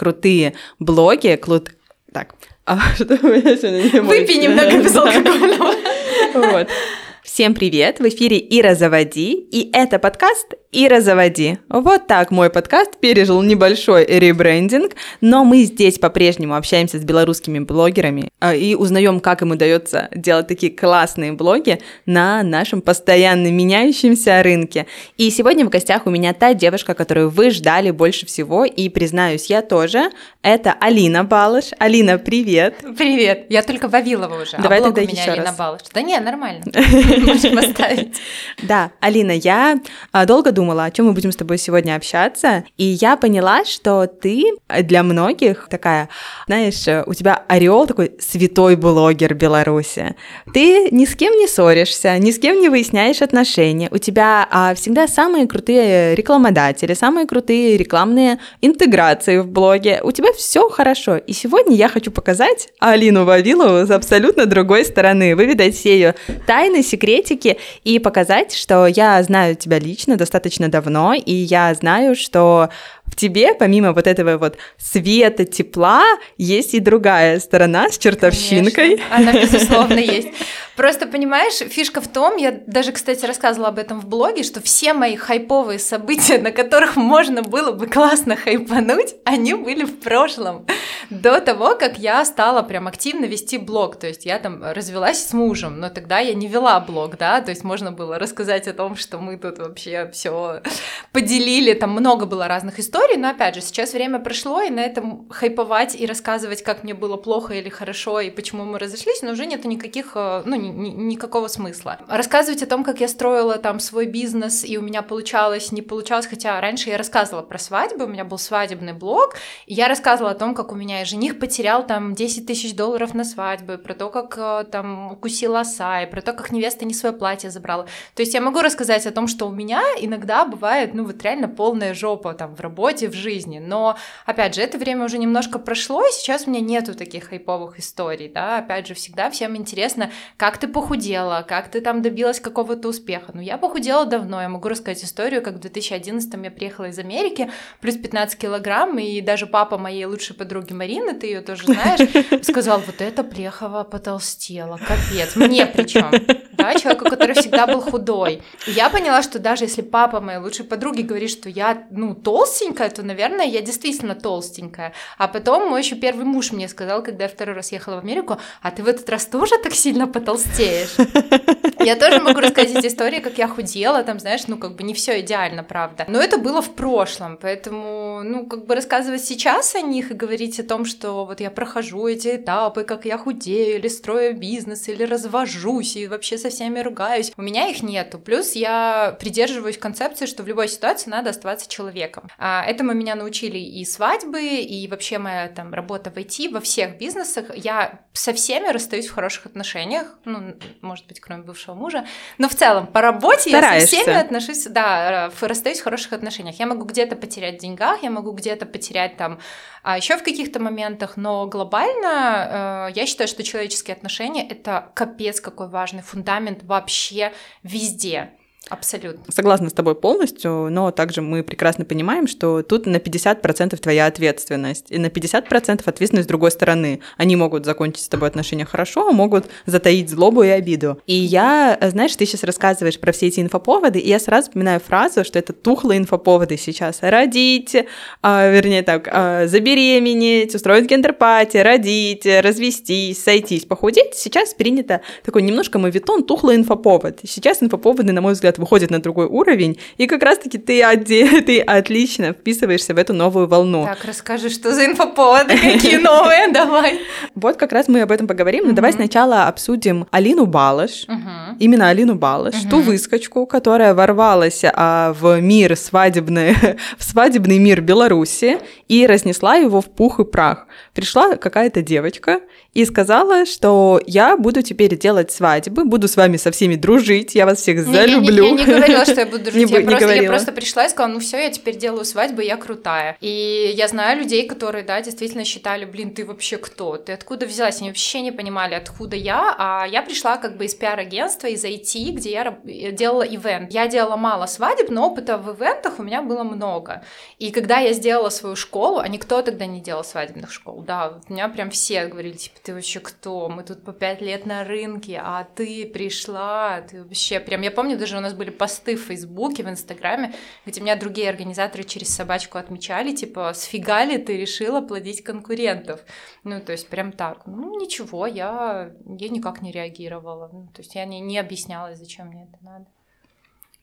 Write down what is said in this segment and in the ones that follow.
крутые блоги, крут... Так, а что у меня сегодня не Выпей немного безалкогольного. Вот. Всем привет! В эфире Ира Заводи, и это подкаст Ира Заводи. Вот так мой подкаст пережил небольшой ребрендинг, но мы здесь по-прежнему общаемся с белорусскими блогерами а, и узнаем, как им удается делать такие классные блоги на нашем постоянно меняющемся рынке. И сегодня в гостях у меня та девушка, которую вы ждали больше всего, и признаюсь, я тоже. Это Алина Балыш. Алина, привет! Привет! Я только Вавилова уже, Давай а блог тогда у меня еще Алина раз. Балыш. Да не, нормально. Можем поставить. Да, Алина, я а, долго думала, о чем мы будем с тобой сегодня общаться, и я поняла, что ты для многих такая, знаешь, у тебя ореол такой святой блогер Беларуси. Ты ни с кем не ссоришься, ни с кем не выясняешь отношения. У тебя а, всегда самые крутые рекламодатели, самые крутые рекламные интеграции в блоге. У тебя все хорошо. И сегодня я хочу показать Алину Вавилову с абсолютно другой стороны, выведать все ее тайны, секретики и показать, что я знаю тебя лично достаточно давно, и я знаю, что в тебе, помимо вот этого вот света, тепла, есть и другая сторона с чертовщинкой. Конечно, Она, безусловно, есть. Просто, понимаешь, фишка в том, я даже, кстати, рассказывала об этом в блоге, что все мои хайповые события, на которых можно было бы классно хайпануть, они были в прошлом. До того, как я стала прям активно вести блог. То есть я там развелась с мужем, но тогда я не вела блог, да, то есть можно было рассказать о том, что мы тут вообще все поделили, там много было разных историй, но опять же, сейчас время прошло, и на этом хайповать и рассказывать, как мне было плохо или хорошо, и почему мы разошлись, но уже нету никаких, э, ну, ни- ни- никакого смысла. Рассказывать о том, как я строила там свой бизнес, и у меня получалось, не получалось, хотя раньше я рассказывала про свадьбы, у меня был свадебный блог, и я рассказывала о том, как у меня жених потерял там 10 тысяч долларов на свадьбы, про то, как э, там укусила оса, и про то, как невеста не свое платье забрала. То есть я могу рассказать о том, что у меня иногда бывает, ну вот реально полная жопа там в работе, в жизни, но опять же, это время уже немножко прошло, и сейчас у меня нету таких хайповых историй, да, опять же, всегда всем интересно, как ты похудела, как ты там добилась какого-то успеха. Ну, я похудела давно, я могу рассказать историю, как в 2011 я приехала из Америки, плюс 15 килограмм, и даже папа моей лучшей подруги Марины, ты ее тоже знаешь, сказал, вот это Плехова потолстела, капец, мне причем, да, человеку, который всегда был худой. И я поняла, что даже если папа моей лучшей подруги говорит, что я, ну, толстенькая, то, наверное, я действительно толстенькая. А потом мой еще первый муж мне сказал, когда я второй раз ехала в Америку, а ты в этот раз тоже так сильно потолстеешь? Я тоже могу рассказать эти истории, как я худела, там, знаешь, ну, как бы не все идеально, правда. Но это было в прошлом, поэтому, ну, как бы рассказывать сейчас о них и говорить о том, что вот я прохожу эти этапы, как я худею, или строю бизнес, или развожусь, и вообще со всеми ругаюсь, у меня их нету. Плюс я придерживаюсь концепции, что в любой ситуации надо оставаться человеком. А этому меня научили и свадьбы, и вообще моя там работа в IT, во всех бизнесах. Я со всеми расстаюсь в хороших отношениях, ну, может быть, кроме бывшего мужа, но в целом по работе я со Стараешься. всеми отношусь, да, расстаюсь в хороших отношениях. Я могу где-то потерять в деньгах, я могу где-то потерять там а еще в каких-то моментах, но глобально э, я считаю, что человеческие отношения это капец какой важный фундамент вообще везде. Абсолютно. Согласна с тобой полностью, но также мы прекрасно понимаем, что тут на 50% твоя ответственность, и на 50% ответственность с другой стороны. Они могут закончить с тобой отношения хорошо, а могут затаить злобу и обиду. И я, знаешь, ты сейчас рассказываешь про все эти инфоповоды, и я сразу вспоминаю фразу, что это тухлые инфоповоды сейчас. Родить, а, вернее так, а, забеременеть, устроить гендерпати, родить, развестись, сойтись, похудеть. Сейчас принято такой немножко мовитон, тухлый инфоповод. Сейчас инфоповоды, на мой взгляд, выходят на другой уровень, и как раз-таки ты, оде- ты отлично вписываешься в эту новую волну. Так, расскажи, что за инфоповоды, какие новые, давай. Вот как раз мы об этом поговорим, но давай Мгм. сначала обсудим Алину Балыш, Мгм. именно Алину Балыш, Мгм. ту выскочку, которая ворвалась а, в мир свадебный, в свадебный мир Беларуси и разнесла его в пух и прах. Пришла какая-то девочка и сказала, что я буду теперь делать свадьбы, буду с вами со всеми дружить, я вас всех залюблю. Люблю. Я не говорила, что я буду дружить. Не я, не просто, я просто пришла и сказала, ну все, я теперь делаю свадьбу, я крутая. И я знаю людей, которые, да, действительно считали, блин, ты вообще кто? Ты откуда взялась? Они вообще не понимали, откуда я. А я пришла как бы из пиар-агентства, из IT, где я э, делала ивент. Я делала мало свадеб, но опыта в ивентах у меня было много. И когда я сделала свою школу, а никто тогда не делал свадебных школ, да, у меня прям все говорили, типа, ты вообще кто? Мы тут по пять лет на рынке, а ты пришла, ты вообще прям... Я помню, даже у нас были посты в Фейсбуке, в Инстаграме, где меня другие организаторы через собачку отмечали, типа, сфига ли ты решила плодить конкурентов? Ну, то есть прям так. Ну, ничего, я, я никак не реагировала. Ну, то есть я не, не объясняла, зачем мне это надо.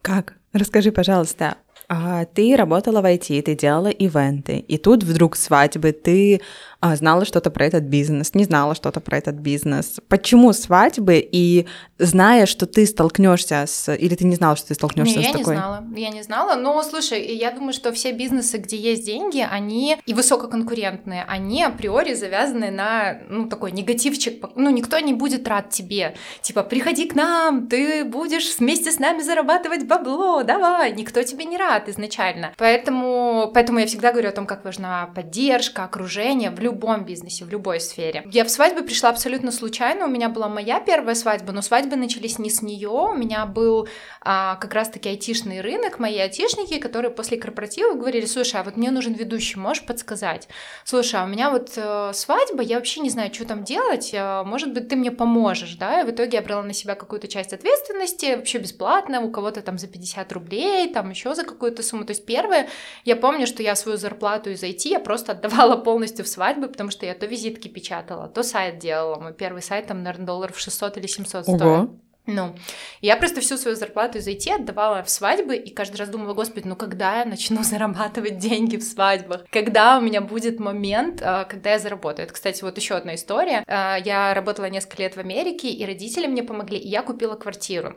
Как? Расскажи, пожалуйста, а ты работала в IT, ты делала ивенты, и тут вдруг свадьбы, ты а, знала что-то про этот бизнес, не знала что-то про этот бизнес. Почему свадьбы? И зная, что ты столкнешься с... Или ты не знала, что ты столкнешься Не, с я такой? не знала, я не знала. Но, слушай, я думаю, что все бизнесы, где есть деньги, они и высококонкурентные, они априори завязаны на, ну, такой негативчик. Ну, никто не будет рад тебе. Типа, приходи к нам, ты будешь вместе с нами зарабатывать бабло, давай. Никто тебе не рад изначально. Поэтому, поэтому я всегда говорю о том, как важна поддержка, окружение в любом бизнесе, в любой сфере. Я в свадьбу пришла абсолютно случайно. У меня была моя первая свадьба, но свадьбы начались не с нее. У меня был а, как раз-таки айтишный рынок, мои айтишники, которые после корпоратива говорили, слушай, а вот мне нужен ведущий, можешь подсказать? Слушай, а у меня вот э, свадьба, я вообще не знаю, что там делать, э, может быть, ты мне поможешь, да? И в итоге я брала на себя какую-то часть ответственности, вообще бесплатно, у кого-то там за 50 рублей, там еще за какую-то сумму. То есть первое, я помню, что я свою зарплату из IT я просто отдавала полностью в свадьбы, потому что я то визитки печатала, то сайт делала. Мой первый сайт там, наверное, долларов 600 или 700 стоил. Ого. Ну, я просто всю свою зарплату из IT отдавала в свадьбы, и каждый раз думала, господи, ну когда я начну зарабатывать деньги в свадьбах? Когда у меня будет момент, а, когда я заработаю? Это, кстати, вот еще одна история. А, Я работала несколько лет в Америке, и родители мне помогли, и я купила квартиру.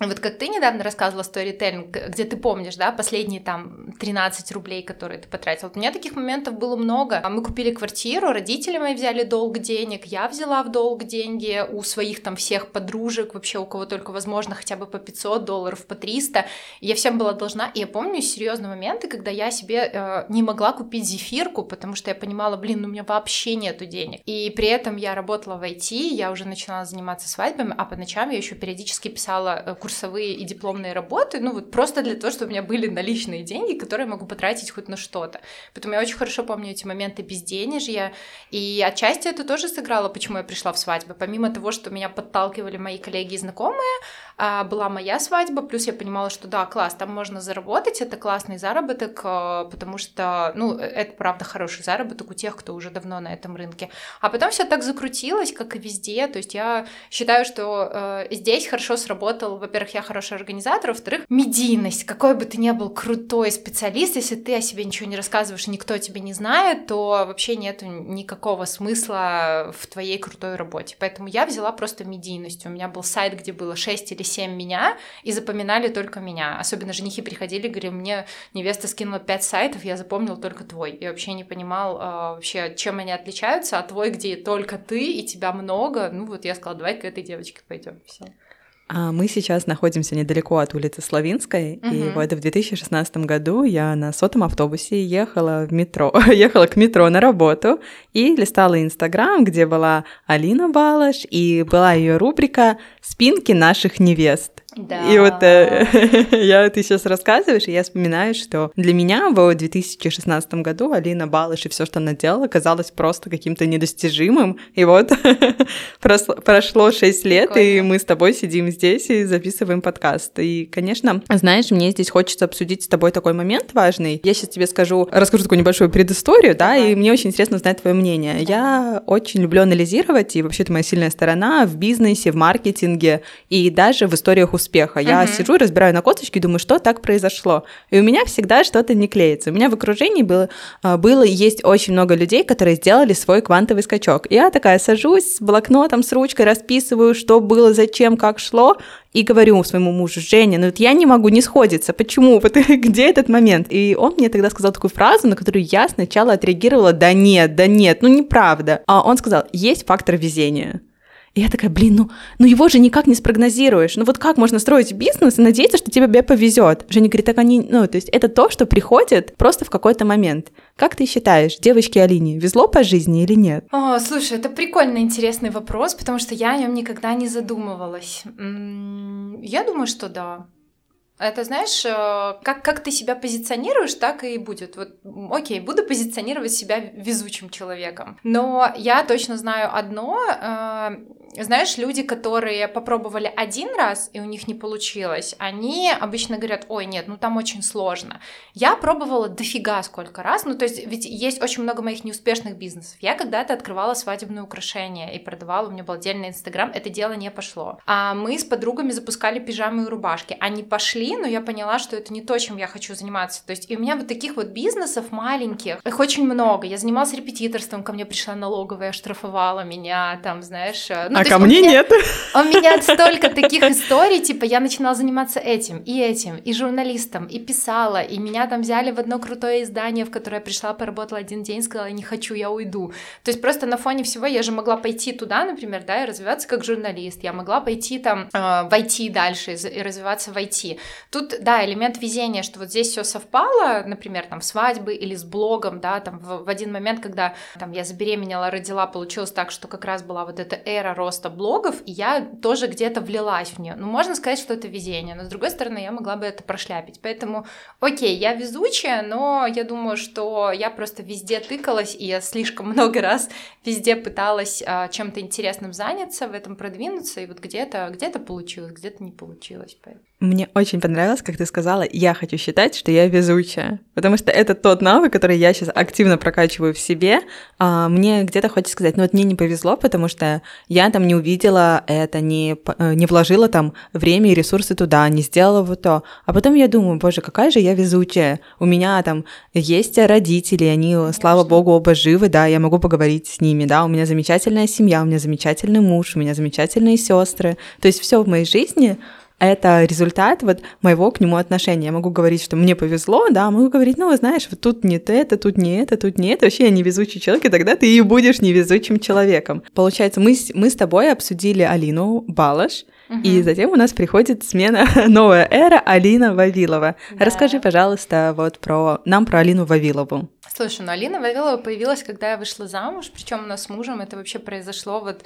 Вот как ты недавно рассказывала сторителлинг, где ты помнишь, да, последние там 13 рублей, которые ты потратил. Вот у меня таких моментов было много. А Мы купили квартиру, родители мои взяли долг денег, я взяла в долг деньги у своих там всех подружек, вообще у кого только возможно, хотя бы по 500 долларов, по 300. И я всем была должна. И я помню серьезные моменты, когда я себе э, не могла купить зефирку, потому что я понимала, блин, ну у меня вообще нету денег. И при этом я работала в IT, я уже начинала заниматься свадьбами, а по ночам я еще периодически писала э, курсовые и дипломные работы, ну вот просто для того, чтобы у меня были наличные деньги, которые я могу потратить хоть на что-то. Поэтому я очень хорошо помню эти моменты безденежья, и отчасти это тоже сыграло, почему я пришла в свадьбы. Помимо того, что меня подталкивали мои коллеги и знакомые, а, была моя свадьба, плюс я понимала, что да, класс, там можно заработать, это классный заработок, а, потому что, ну, это правда хороший заработок у тех, кто уже давно на этом рынке. А потом все так закрутилось, как и везде, то есть я считаю, что э, здесь хорошо сработал, во-первых, я хороший организатор, во-вторых, медийность. Какой бы ты ни был крутой специалист, если ты о себе ничего не рассказываешь, никто тебя не знает, то вообще нет никакого смысла в твоей крутой работе. Поэтому я взяла просто медийность. У меня был сайт, где было 6 или 7 меня, и запоминали только меня. Особенно женихи приходили, говорили, мне невеста скинула 5 сайтов, я запомнил только твой. Я вообще не понимал а, вообще, чем они отличаются, а твой, где только ты, и тебя много. Ну вот я сказала, давай к этой девочке пойдем. Все. А мы сейчас находимся недалеко от улицы Славинской, и Мгм. вот в 2016 году я на сотом автобусе ехала в метро, ехала к метро на работу и листала Инстаграм, где была Алина Балаш, и была ее рубрика «Спинки наших невест». Да. И вот э, я ты сейчас рассказываешь, и я вспоминаю, что для меня в 2016 году Алина Балыш и все, что она делала, казалось просто каким-то недостижимым. И вот прошло 6 лет, и Прикольно. мы с тобой сидим здесь и записываем подкаст. И, конечно, знаешь, мне здесь хочется обсудить с тобой такой момент важный. Я сейчас тебе скажу, расскажу такую небольшую предысторию, да, и мне очень интересно узнать твое мнение. Я очень люблю анализировать, и вообще это моя сильная сторона в бизнесе, в маркетинге и даже в историях успеха. Я Мгм. сижу, разбираю на косточки и думаю, что так произошло. И у меня всегда что-то не клеится. У меня в окружении было, а, было и есть очень много людей, которые сделали свой квантовый скачок. И я такая сажусь с блокнотом, с ручкой, расписываю, что было, зачем, как шло, и говорю своему мужу, Женя, ну вот я не могу не сходиться, почему, Вот где этот момент? И он мне тогда сказал такую фразу, на которую я сначала отреагировала, да нет, да нет, ну неправда. А он сказал, есть фактор везения. И я такая, блин, ну, ну его же никак не спрогнозируешь. Ну вот как можно строить бизнес и надеяться, что тебе повезет? Женя говорит, так они, ну, то есть это то, что приходит просто в какой-то момент. Как ты считаешь, девочке Алине везло по жизни или нет? О, слушай, это прикольно интересный вопрос, потому что я о нем никогда не задумывалась. Я думаю, что да. Это, знаешь, э, как, как ты себя позиционируешь, так и будет. Вот, окей, буду позиционировать себя везучим человеком. Но я точно знаю одно, э, знаешь, люди, которые попробовали один раз, и у них не получилось, они обычно говорят, ой, нет, ну там очень сложно. Я пробовала дофига сколько раз, ну то есть ведь есть очень много моих неуспешных бизнесов. Я когда-то открывала свадебные украшения и продавала, у меня был отдельный инстаграм, это дело не пошло. А мы с подругами запускали пижамы и рубашки. Они пошли, но я поняла, что это не то, чем я хочу заниматься. То есть и у меня вот таких вот бизнесов маленьких, их очень много. Я занималась репетиторством, ко мне пришла налоговая, штрафовала меня, там, знаешь, ну, а ко мне меня, нет. У меня столько таких историй, типа я начинала заниматься этим и этим, и журналистом, и писала, и меня там взяли в одно крутое издание, в которое я пришла, поработала один день, сказала, не хочу, я уйду. То есть просто на фоне всего я же могла пойти туда, например, да, и развиваться как журналист, я могла пойти там э, в IT дальше и развиваться в IT. Тут, да, элемент везения, что вот здесь все совпало, например, там свадьбы или с блогом, да, там в, в один момент, когда там я забеременела, родила, получилось так, что как раз была вот эта эра роста роста блогов, и я тоже где-то влилась в нее. Ну, можно сказать, что это везение, но с другой стороны, я могла бы это прошляпить. Поэтому, окей, я везучая, но я думаю, что я просто везде тыкалась, и я слишком много раз везде пыталась а, чем-то интересным заняться, в этом продвинуться, и вот где-то где получилось, где-то не получилось. Поэтому. Мне очень понравилось, как ты сказала, я хочу считать, что я везучая, потому что это тот навык, который я сейчас активно прокачиваю в себе. А, мне где-то хочется сказать, ну вот мне не повезло, потому что я там не увидела это, не, э, не вложила там время и ресурсы туда, не сделала вот то. А потом я думаю, боже, какая же я везучая. У меня там есть родители, они, Конечно. слава богу, оба живы, да, я могу поговорить с ними, да, у меня замечательная семья, у меня замечательный муж, у меня замечательные сестры. То есть все в моей жизни это результат вот моего к нему отношения. Я могу говорить, что мне повезло, да, могу говорить, ну, знаешь, вот тут не это, тут не это, тут не это, вообще я невезучий человек, и тогда ты и будешь невезучим человеком. Получается, мы, мы с тобой обсудили Алину Балаш, угу. и затем у нас приходит смена, новая эра Алина Вавилова. Да. Расскажи, пожалуйста, вот про нам про Алину Вавилову. Слушай, ну Алина Вавилова появилась, когда я вышла замуж, причем у нас с мужем это вообще произошло вот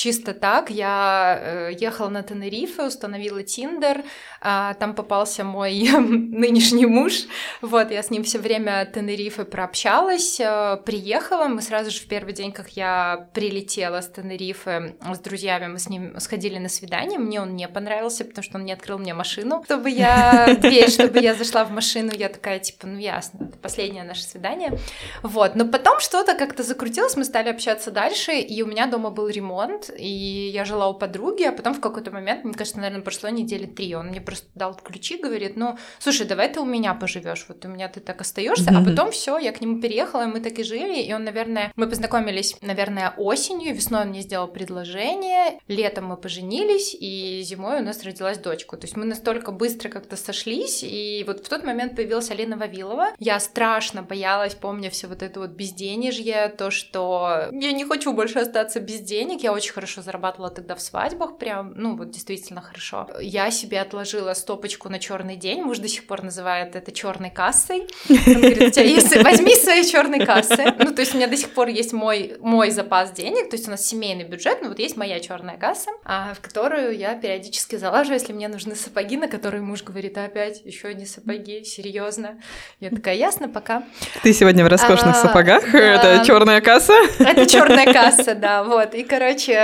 чисто так. Я э, ехала на Тенерифе, установила Тиндер, э, там попался мой нынешний муж, вот, я с ним все время Тенерифе прообщалась, э, приехала, мы сразу же в первый день, как я прилетела с Тенерифе с друзьями, мы с ним сходили на свидание, мне он не понравился, потому что он не открыл мне машину, чтобы я, дверь, чтобы я зашла в машину, я такая, типа, ну ясно, это последнее наше свидание, вот, но потом что-то как-то закрутилось, мы стали общаться дальше, и у меня дома был ремонт, и я жила у подруги, а потом в какой-то момент, мне кажется, наверное, прошло недели три, он мне просто дал ключи, говорит, ну, слушай, давай ты у меня поживешь, вот у меня ты так остаешься, mm-hmm. а потом все, я к нему переехала, и мы так и жили, и он, наверное, мы познакомились, наверное, осенью, весной он мне сделал предложение, летом мы поженились, и зимой у нас родилась дочка, то есть мы настолько быстро как-то сошлись, и вот в тот момент появилась Алина Вавилова, я страшно боялась, помню все вот это вот безденежье, то, что я не хочу больше остаться без денег, я очень хорошо зарабатывала тогда в свадьбах, прям, ну вот действительно хорошо. Я себе отложила стопочку на черный день, муж до сих пор называет это черной кассой. Он говорит, есть, возьми свои черные кассы. Ну, то есть у меня до сих пор есть мой, мой запас денег, то есть у нас семейный бюджет, но вот есть моя черная касса, а, в которую я периодически залажу, если мне нужны сапоги, на которые муж говорит, а опять еще одни сапоги, серьезно. Я такая, ясно, пока. Ты сегодня в роскошных а, сапогах, да. это черная касса? Это черная касса, да, вот. И, короче,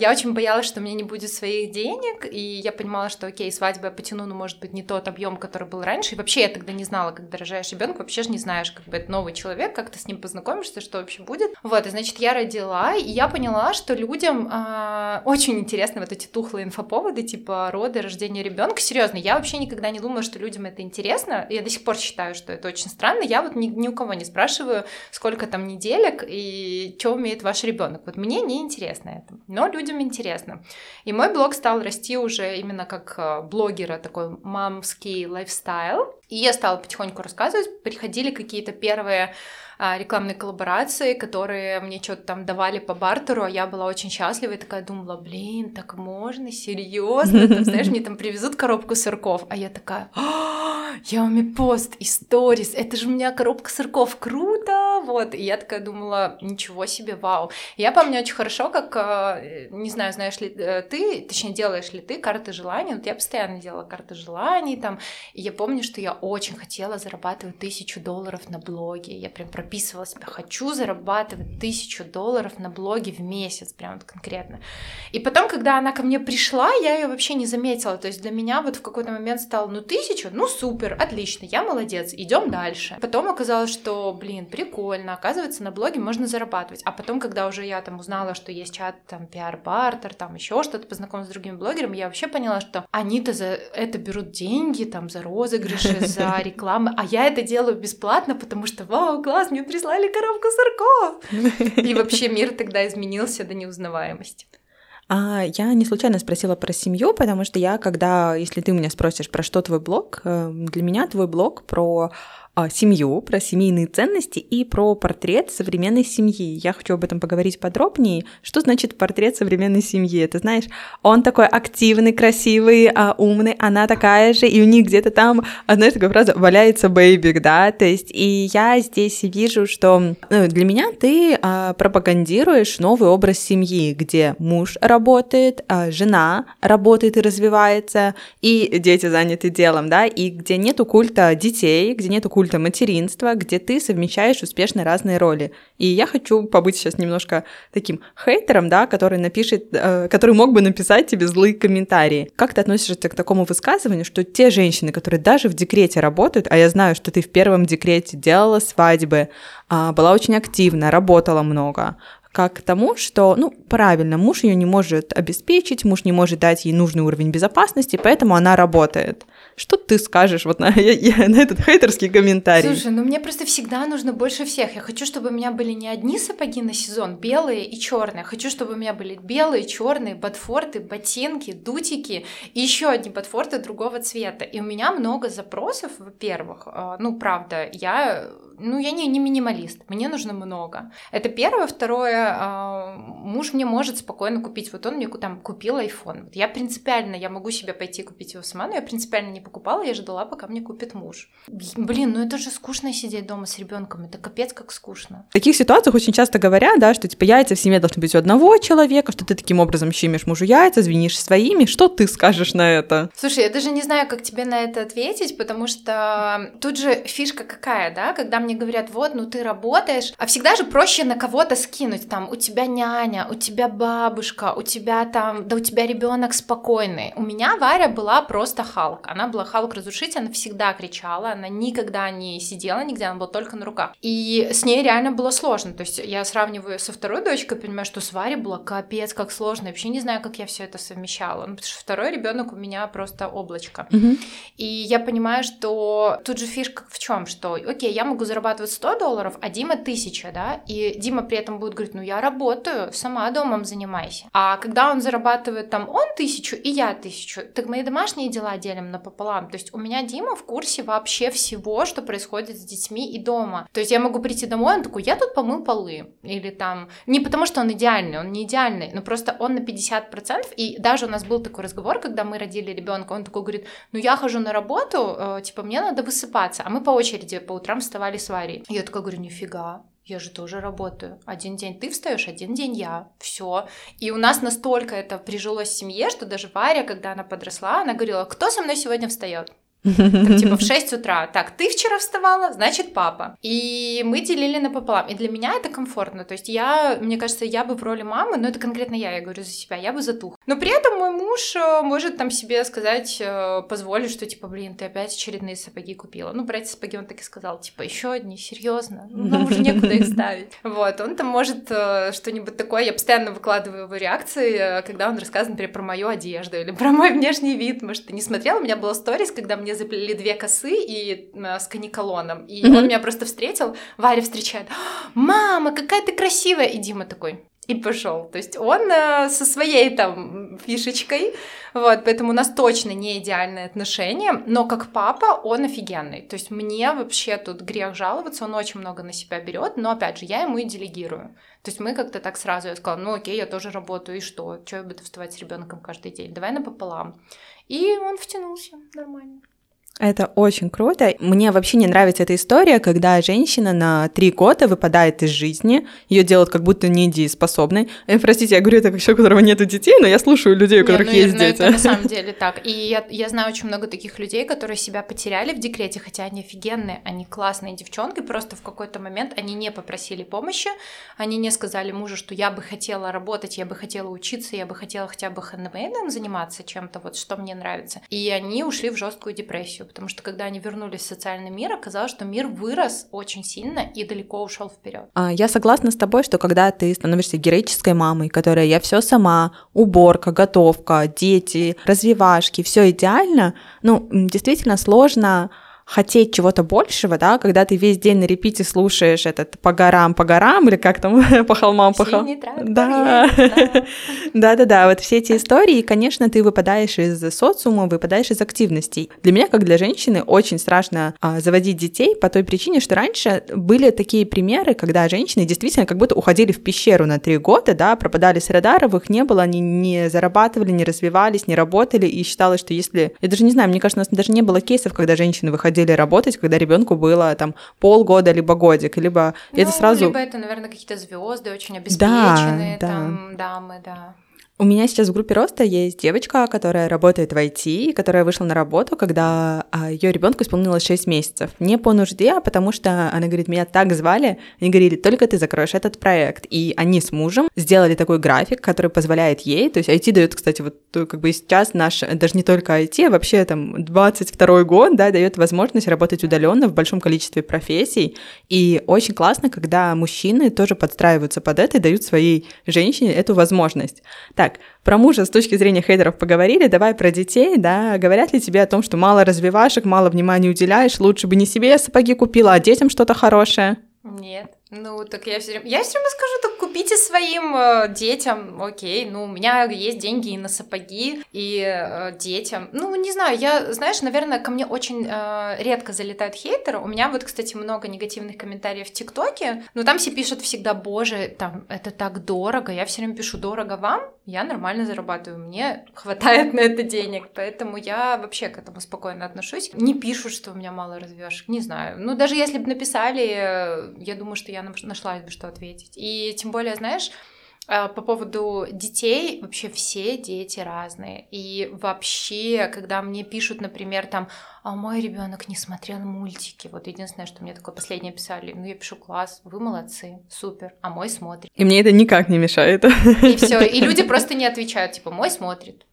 я очень боялась, что у меня не будет своих денег, и я понимала, что, окей, свадьбу я потяну, но, может быть, не тот объем, который был раньше. И вообще я тогда не знала, как дорожаешь ребенка, вообще же не знаешь, как бы это новый человек, как ты с ним познакомишься, что вообще будет. Вот, и значит, я родила, и я поняла, что людям э, очень интересны вот эти тухлые инфоповоды, типа роды, рождение ребенка. Серьезно, я вообще никогда не думала, что людям это интересно. Я до сих пор считаю, что это очень странно. Я вот ни, ни у кого не спрашиваю, сколько там неделек и что умеет ваш ребенок. Вот мне не этом. Но людям интересно. И мой блог стал расти уже именно как э, блогера, такой мамский лайфстайл. И я стала потихоньку рассказывать, приходили какие-то первые а, рекламные коллаборации, которые мне что-то там давали по бартеру, а я была очень счастлива и такая думала, блин, так можно, серьезно, знаешь, мне там привезут коробку сырков, а я такая, «А, я умею пост и сторис, это же у меня коробка сырков, круто, вот, и я такая думала, ничего себе, вау. Я помню очень хорошо, как, э, не знаю, знаешь ли э, ты, точнее, делаешь ли ты карты желаний, вот я постоянно делала карты желаний там, и я помню, что я очень хотела зарабатывать тысячу долларов на блоге, я прям прописывала себя, хочу зарабатывать тысячу долларов на блоге в месяц, прям вот конкретно. И потом, когда она ко мне пришла, я ее вообще не заметила, то есть для меня вот в какой-то момент стало, ну, тысячу, ну, супер, отлично, я молодец, идем дальше. Потом оказалось, что, блин, прикольно, оказывается, на блоге можно зарабатывать. А потом, когда уже я там узнала, что есть чат, там, пиар-бартер, там, еще что-то, познакомилась с другими блогерами, я вообще поняла, что они-то за это берут деньги, там, за розыгрыши, за рекламы, а я это делаю бесплатно, потому что, вау, класс, мне прислали коробку сырков. И вообще мир тогда изменился до неузнаваемости. А я не случайно спросила про семью, потому что я, когда, если ты меня спросишь, про что твой блог, э, для меня твой блог про семью, про семейные ценности и про портрет современной семьи. Я хочу об этом поговорить подробнее. Что значит портрет современной семьи? Ты знаешь, он такой активный, красивый, а, умный, она такая же, и у них где-то там, знаешь, такая фраза, валяется бэйбик, да, то есть, и я здесь вижу, что ну, для меня ты а, пропагандируешь новый образ семьи, где муж работает, а, жена работает и развивается, и дети заняты делом, да, и где нету культа детей, где нету культа культа материнства, где ты совмещаешь успешно разные роли. И я хочу побыть сейчас немножко таким хейтером, да, который напишет, э, который мог бы написать тебе злые комментарии. Как ты относишься к такому высказыванию, что те женщины, которые даже в декрете работают, а я знаю, что ты в первом декрете делала свадьбы, э, была очень активна, работала много, как к тому, что, ну, правильно, муж ее не может обеспечить, муж не может дать ей нужный уровень безопасности, поэтому она работает. Что ты скажешь вот на, я, на этот хейтерский комментарий? Слушай, ну мне просто всегда нужно больше всех. Я хочу, чтобы у меня были не одни сапоги на сезон, белые и черные. Хочу, чтобы у меня были белые, черные, ботфорты, ботинки, дутики и еще одни ботфорты другого цвета. И у меня много запросов, во-первых. А, ну, правда, я ну, я не, не минималист, мне нужно много. Это первое. Второе, э, муж мне может спокойно купить. Вот он мне там купил iPhone. Вот я принципиально, я могу себе пойти купить его сама, но я принципиально не покупала, я ждала, пока мне купит муж. Блин, ну это же скучно сидеть дома с ребенком, это капец как скучно. В таких ситуациях очень часто говорят, да, что типа яйца в семье должны быть у одного человека, что ты таким образом щемишь мужу яйца, звенишь своими. Что ты скажешь на это? Слушай, я даже не знаю, как тебе на это ответить, потому что тут же фишка какая, да, когда мне говорят, вот, ну ты работаешь, а всегда же проще на кого-то скинуть, там, у тебя няня, у тебя бабушка, у тебя там, да у тебя ребенок спокойный. У меня Варя была просто Халк, она была Халк-разрушитель, она всегда кричала, она никогда не сидела нигде, она была только на руках. И с ней реально было сложно, то есть я сравниваю со второй дочкой, понимаю, что с Варей было капец как сложно, я вообще не знаю, как я все это совмещала, ну, потому что второй ребенок у меня просто облачко. Mm-hmm. И я понимаю, что тут же фишка в чем, что, окей, я могу зарабатывать 100 долларов, а Дима 1000, да, и Дима при этом будет говорить, ну я работаю, сама домом занимайся. А когда он зарабатывает там он тысячу и я тысячу, так мои домашние дела делим напополам. То есть у меня Дима в курсе вообще всего, что происходит с детьми и дома. То есть я могу прийти домой, он такой, я тут помыл полы. Или там, не потому что он идеальный, он не идеальный, но просто он на 50%. И даже у нас был такой разговор, когда мы родили ребенка, он такой говорит, ну я хожу на работу, э, типа мне надо высыпаться. А мы по очереди по утрам вставали с Варей. Я такая говорю, нифига, я же тоже работаю. Один день ты встаешь, один день я. Все. И у нас настолько это прижилось в семье, что даже Варя, когда она подросла, она говорила, кто со мной сегодня встает? Так, типа в 6 утра. Так, ты вчера вставала, значит папа. И мы делили напополам. И для меня это комфортно. То есть я, мне кажется, я бы в роли мамы, но это конкретно я, я говорю за себя, я бы затух. Но при этом мой муж э, может там себе сказать, э, позволить, что типа, блин, ты опять очередные сапоги купила. Ну, эти сапоги он так и сказал, типа, еще одни, серьезно, ну, нам уже некуда их ставить. Вот, он там может э, что-нибудь такое, я постоянно выкладываю его реакции, когда он рассказывает, например, про мою одежду или про мой внешний вид. Может, ты не смотрела? У меня была сторис, когда мне заплели две косы и э, с каниколоном. И mm-hmm. он меня просто встретил, Варя встречает. «А, Мама, какая ты красивая! И Дима такой, и пошел. То есть он э, со своей там фишечкой, вот, поэтому у нас точно не идеальные отношения, но как папа он офигенный. То есть мне вообще тут грех жаловаться, он очень много на себя берет, но опять же, я ему и делегирую. То есть мы как-то так сразу, я сказала, ну окей, я тоже работаю, и что? Что я буду вставать с ребенком каждый день? Давай напополам. И он втянулся нормально. Это очень круто. Мне вообще не нравится эта история, когда женщина на три года выпадает из жизни, ее делают как будто недееспособной. Э, простите, я говорю это как человек, у которого нет детей, но я слушаю людей, у которых не, ну, есть я, дети. Это на самом деле так. И я, я знаю очень много таких людей, которые себя потеряли в декрете, хотя они офигенные, они классные девчонки, просто в какой-то момент они не попросили помощи, они не сказали мужу, что я бы хотела работать, я бы хотела учиться, я бы хотела хотя бы хендмейдом заниматься чем-то, вот что мне нравится. И они ушли в жесткую депрессию депрессию, потому что когда они вернулись в социальный мир, оказалось, что мир вырос очень сильно и далеко ушел вперед. А, я согласна с тобой, что когда ты становишься героической мамой, которая я все сама, уборка, готовка, дети, развивашки, все идеально, ну, действительно сложно хотеть чего-то большего, да, когда ты весь день на репите слушаешь этот по горам, по горам, или как там, по холмам, по холмам. Да. да, да, да, вот все эти истории, и, конечно, ты выпадаешь из социума, выпадаешь из активностей. Для меня, как для женщины, очень страшно а, заводить детей по той причине, что раньше были такие примеры, когда женщины действительно как будто уходили в пещеру на три года, да, пропадали с радаров, их не было, они не зарабатывали, не развивались, не работали, и считалось, что если... Я даже не знаю, мне кажется, у нас даже не было кейсов, когда женщины выходили ходили работать, когда ребенку было там полгода, либо годик, либо ну, это сразу... Либо это, наверное, какие-то звезды очень обеспеченные, да, там, да. дамы, да. У меня сейчас в группе роста есть девочка, которая работает в IT, которая вышла на работу, когда а, ее ребенку исполнилось 6 месяцев. Не по нужде, а потому что она говорит, меня так звали, они говорили, только ты закроешь этот проект. И они с мужем сделали такой график, который позволяет ей, то есть IT дает, кстати, вот как бы сейчас наш, даже не только IT, а вообще там 22 год, да, дает возможность работать удаленно в большом количестве профессий. И очень классно, когда мужчины тоже подстраиваются под это и дают своей женщине эту возможность. Так, про мужа с точки зрения хейтеров поговорили, давай про детей, да, говорят ли тебе о том, что мало развивашек, мало внимания уделяешь, лучше бы не себе сапоги купила, а детям что-то хорошее? Нет. Ну, так я все время... Я все время скажу, так купите своим э, детям, окей, ну, у меня есть деньги и на сапоги, и э, детям. Ну, не знаю, я, знаешь, наверное, ко мне очень э, редко залетают хейтеры. У меня вот, кстати, много негативных комментариев в ТикТоке, но там все пишут всегда, боже, там, это так дорого. Я все время пишу, дорого вам? Я нормально зарабатываю, мне хватает на это денег, поэтому я вообще к этому спокойно отношусь. Не пишут, что у меня мало развешек, не знаю. Ну, даже если бы написали, э, я думаю, что я нашла бы что ответить. И тем более, знаешь, э, по поводу детей, вообще все дети разные. И вообще, когда мне пишут, например, там, а мой ребенок не смотрел мультики. Вот единственное, что мне такое последнее писали. Ну, я пишу класс, вы молодцы, супер, а мой смотрит. И мне это никак не мешает. И все. И люди просто не отвечают, типа, мой смотрит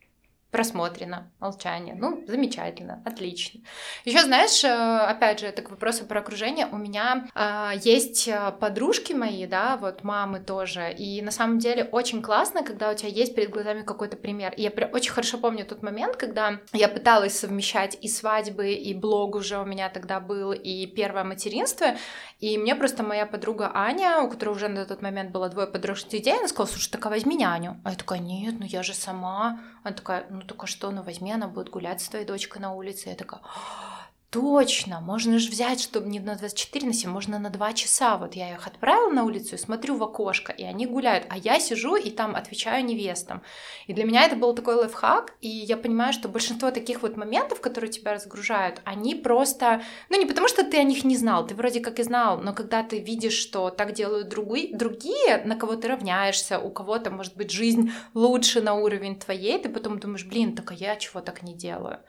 просмотрено, молчание. Ну, замечательно, отлично. Еще, знаешь, э, опять же, это к вопросу про окружение. У меня э, есть э, подружки мои, да, вот мамы тоже. И на самом деле очень классно, когда у тебя есть перед глазами какой-то пример. И я очень хорошо помню тот момент, когда я пыталась совмещать и свадьбы, и блог уже у меня тогда был, и первое материнство. И мне просто моя подруга Аня, у которой уже на тот момент было двое подросших детей, она сказала, слушай, так а возьми няню. А я такая, нет, ну я же сама. Она такая, ну только что, ну возьми, она будет гулять с твоей дочкой на улице. Я такая, Точно, можно же взять, чтобы не на 24 на 7, можно на 2 часа. Вот я их отправила на улицу и смотрю в окошко, и они гуляют, а я сижу и там отвечаю невестам. И для меня это был такой лайфхак, и я понимаю, что большинство таких вот моментов, которые тебя разгружают, они просто, ну не потому что ты о них не знал, ты вроде как и знал, но когда ты видишь, что так делают другие, другие на кого ты равняешься, у кого-то, может быть, жизнь лучше на уровень твоей, ты потом думаешь, блин, так а я чего так не делаю?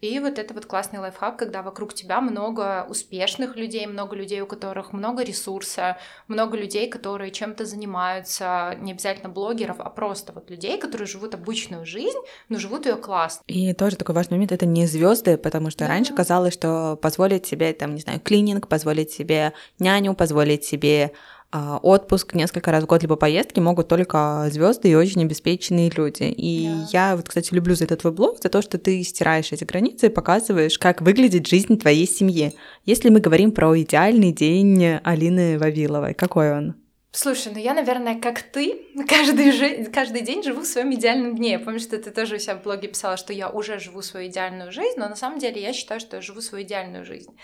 И вот это вот классный лайфхак, когда вокруг тебя много успешных людей, много людей, у которых много ресурса, много людей, которые чем-то занимаются, не обязательно блогеров, а просто вот людей, которые живут обычную жизнь, но живут ее классно. И тоже такой важный момент, это не звезды, потому что да. раньше казалось, что позволить себе, там, не знаю, клининг, позволить себе няню, позволить себе отпуск несколько раз в год, либо поездки могут только звезды и очень обеспеченные люди. И да. я вот, кстати, люблю за этот твой блог, за то, что ты стираешь эти границы и показываешь, как выглядит жизнь твоей семьи. Если мы говорим про идеальный день Алины Вавиловой, какой он? Слушай, ну я, наверное, как ты, каждый, жи... каждый день живу в своем идеальном дне. Я помню, что ты тоже у себя в блоге писала, что я уже живу свою идеальную жизнь, но на самом деле я считаю, что я живу свою идеальную жизнь.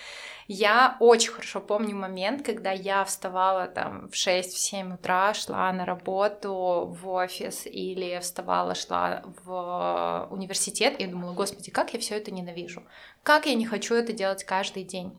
Я очень хорошо помню момент, когда я вставала там в 6-7 утра, шла на работу в офис или вставала, шла в университет, и думала, господи, как я все это ненавижу, как я не хочу это делать каждый день.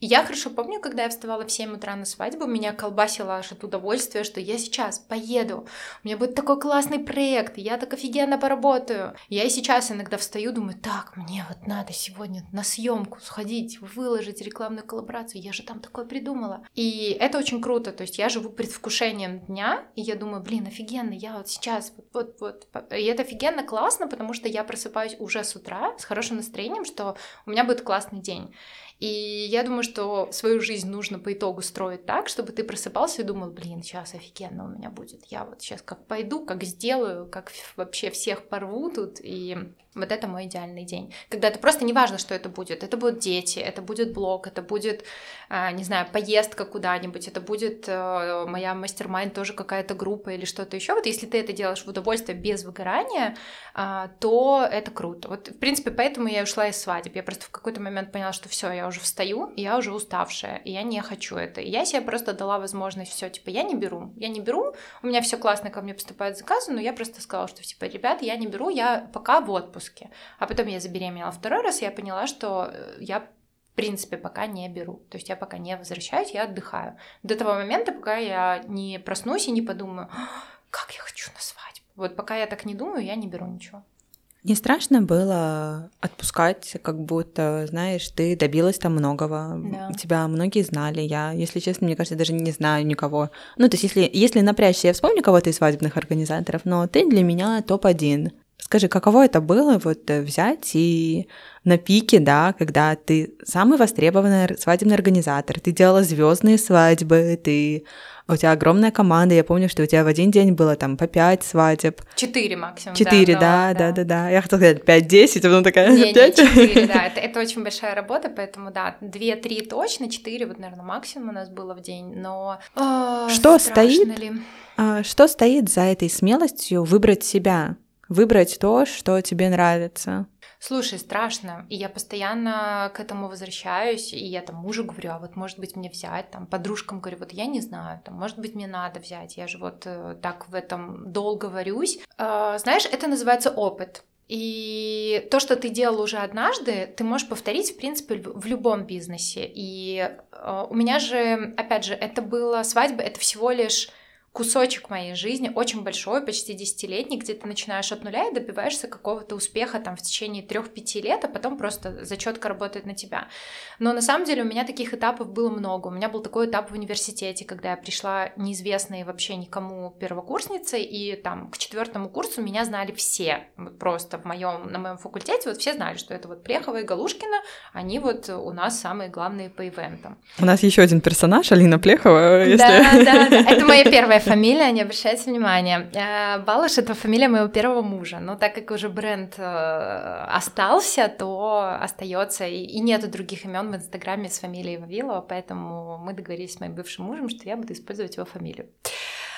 И я хорошо помню, когда я вставала в 7 утра на свадьбу, меня колбасило аж от удовольствия, что я сейчас поеду, у меня будет такой классный проект, я так офигенно поработаю. Я и сейчас иногда встаю, думаю, так, мне вот надо сегодня на съемку сходить, выложить рекламную коллаборацию, я же там такое придумала. И это очень круто, то есть я живу предвкушением дня, и я думаю, блин, офигенно, я вот сейчас, вот, вот, вот. И это офигенно классно, потому что я просыпаюсь уже с утра с хорошим настроением, что у меня будет классный день. И я думаю, что свою жизнь нужно по итогу строить так, чтобы ты просыпался и думал, блин, сейчас офигенно у меня будет. Я вот сейчас как пойду, как сделаю, как вообще всех порву тут. И вот это мой идеальный день. Когда это просто не важно, что это будет. Это будут дети, это будет блог, это будет, а, не знаю, поездка куда-нибудь, это будет э, моя мастер-майнд тоже какая-то группа или что-то еще. Вот если ты это делаешь в удовольствие без выгорания, а, то это круто. Вот, в принципе, поэтому я ушла из свадеб. Я просто в какой-то момент поняла, что все, я уже встаю, и я уже уставшая, и я не хочу это. И я себе просто дала возможность все, типа, я не беру, я не беру, у меня все классно, ко мне поступают заказы, но я просто сказала, что, типа, ребят, я не беру, я пока в отпуске. А потом я забеременела второй раз, и я поняла, что э, я в принципе, пока не беру. То есть я пока не возвращаюсь, я отдыхаю. До того момента, пока я не проснусь и не подумаю, как я хочу на свадьбу. Вот пока я так не думаю, я не беру ничего. Не страшно было отпускать, как будто, знаешь, ты добилась там многого, да. тебя многие знали, я, если честно, мне кажется, даже не знаю никого. Ну, то есть, если, если напрячься, я вспомню кого-то из свадебных организаторов, но ты для меня топ-1. Скажи, каково это было вот э, взять и на пике, да, когда ты самый востребованный свадебный организатор, ты делала звездные свадьбы, ты у тебя огромная команда, я помню, что у тебя в один день было там по пять свадеб. Четыре максимум. Четыре, да, да, да, да, да. Я хотела сказать пять-десять, а потом такая не, пять. четыре, да, это, это очень большая работа, поэтому да, две-три точно, четыре вот, наверное, максимум у нас было в день, но о, что стоит? Ли? А, что стоит за этой смелостью выбрать себя? Выбрать то, что тебе нравится. Слушай, страшно, и я постоянно к этому возвращаюсь, и я там мужу говорю, а вот может быть мне взять, там подружкам говорю, вот я не знаю, там может быть мне надо взять, я же вот э, так в этом долго варюсь. Э, знаешь, это называется опыт. И то, что ты делал уже однажды, ты можешь повторить, в принципе, в любом бизнесе. И э, у меня же, опять же, это было свадьба, это всего лишь кусочек моей жизни, очень большой, почти десятилетний, где ты начинаешь от нуля и добиваешься какого-то успеха там в течение трех-пяти лет, а потом просто зачетка работает на тебя. Но на самом деле у меня таких этапов было много. У меня был такой этап в университете, когда я пришла неизвестной вообще никому первокурсницей, и там к четвертому курсу меня знали все. Просто в моем, на моем факультете вот все знали, что это вот Плехова и Галушкина, они вот у нас самые главные по ивентам. У нас еще один персонаж, Алина Плехова, если... Да, да, да. Это моя первая фамилия, не обращайте внимания. Э, Балыш — это фамилия моего первого мужа, но так как уже бренд э, остался, то остается и, и нету других имен в Инстаграме с фамилией Вавилова, поэтому мы договорились с моим бывшим мужем, что я буду использовать его фамилию.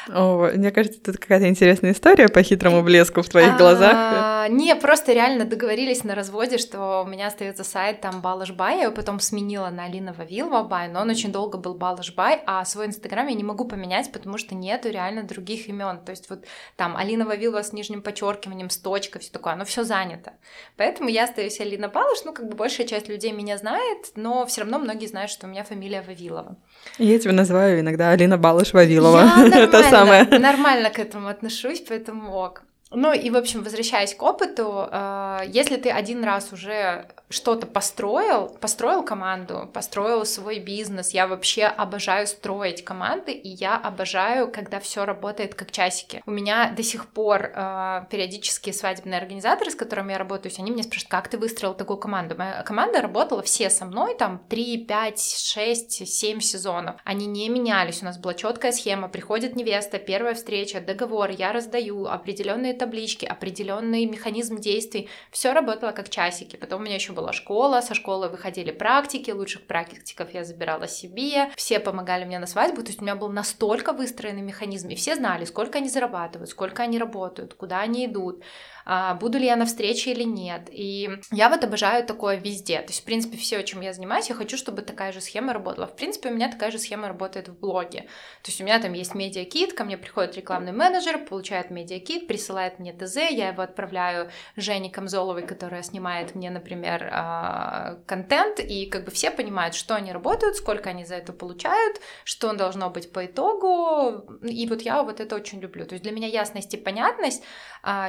О, мне кажется, тут какая-то интересная история по хитрому блеску в твоих а, глазах. Не, просто реально договорились на разводе, что у меня остается сайт там Балашбай, я его потом сменила на Алина Вавилова Бай, но он очень долго был Балашбай, а свой инстаграм я не могу поменять, потому что нету реально других имен. То есть вот там Алина Вавилова с нижним подчеркиванием, с точкой, все такое, оно все занято. Поэтому я остаюсь Алина Балаш, ну как бы большая часть людей меня знает, но все равно многие знают, что у меня фамилия Вавилова. Я тебя называю иногда Алина Балаш Вавилова. Это самое. Нормально к этому отношусь, поэтому ок. Ну и, в общем, возвращаясь к опыту, э, если ты один раз уже что-то построил, построил команду, построил свой бизнес, я вообще обожаю строить команды, и я обожаю, когда все работает как часики. У меня до сих пор э, периодически свадебные организаторы, с которыми я работаю, они меня спрашивают, как ты выстроил такую команду? Моя команда работала все со мной, там 3, 5, 6, 7 сезонов. Они не менялись, у нас была четкая схема, приходит невеста, первая встреча, договор, я раздаю определенные таблички, определенный механизм действий. Все работало как часики. Потом у меня еще была школа, со школы выходили практики, лучших практиков я забирала себе, все помогали мне на свадьбу, то есть у меня был настолько выстроенный механизм, и все знали, сколько они зарабатывают, сколько они работают, куда они идут. А, буду ли я на встрече или нет. И я вот обожаю такое везде. То есть, в принципе, все, чем я занимаюсь, я хочу, чтобы такая же схема работала. В принципе, у меня такая же схема работает в блоге. То есть у меня там есть медиакит, ко мне приходит рекламный менеджер, получает медиакит, присылает мне ТЗ, я его отправляю Жене Камзоловой, которая снимает мне, например, а, контент, и как бы все понимают, что они работают, сколько они за это получают, что должно быть по итогу, и вот я вот это очень люблю. То есть для меня ясность и понятность, а,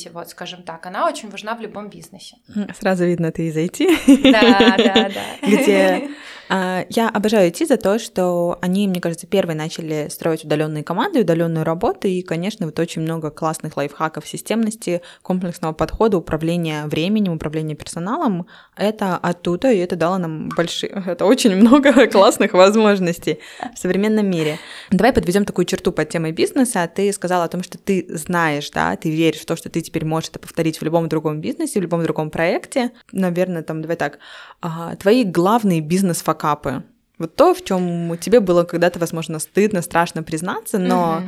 юзабилити, вот, скажем так, она очень важна в любом бизнесе. Сразу видно, ты из IT. Да, да, да. Где я обожаю IT за то, что они, мне кажется, первые начали строить удаленные команды, удаленную работу, и, конечно, вот очень много классных лайфхаков системности, комплексного подхода, управления временем, управления персоналом. Это оттуда, и это дало нам большие, это очень много классных возможностей в современном мире. Давай подведем такую черту под темой бизнеса. Ты сказала о том, что ты знаешь, да, ты веришь в то, что ты теперь можешь это повторить в любом другом бизнесе, в любом другом проекте. Наверное, там, давай так, а, твои главные бизнес-факторы факапы. Вот то, в чем тебе было когда-то, возможно, стыдно, страшно признаться, но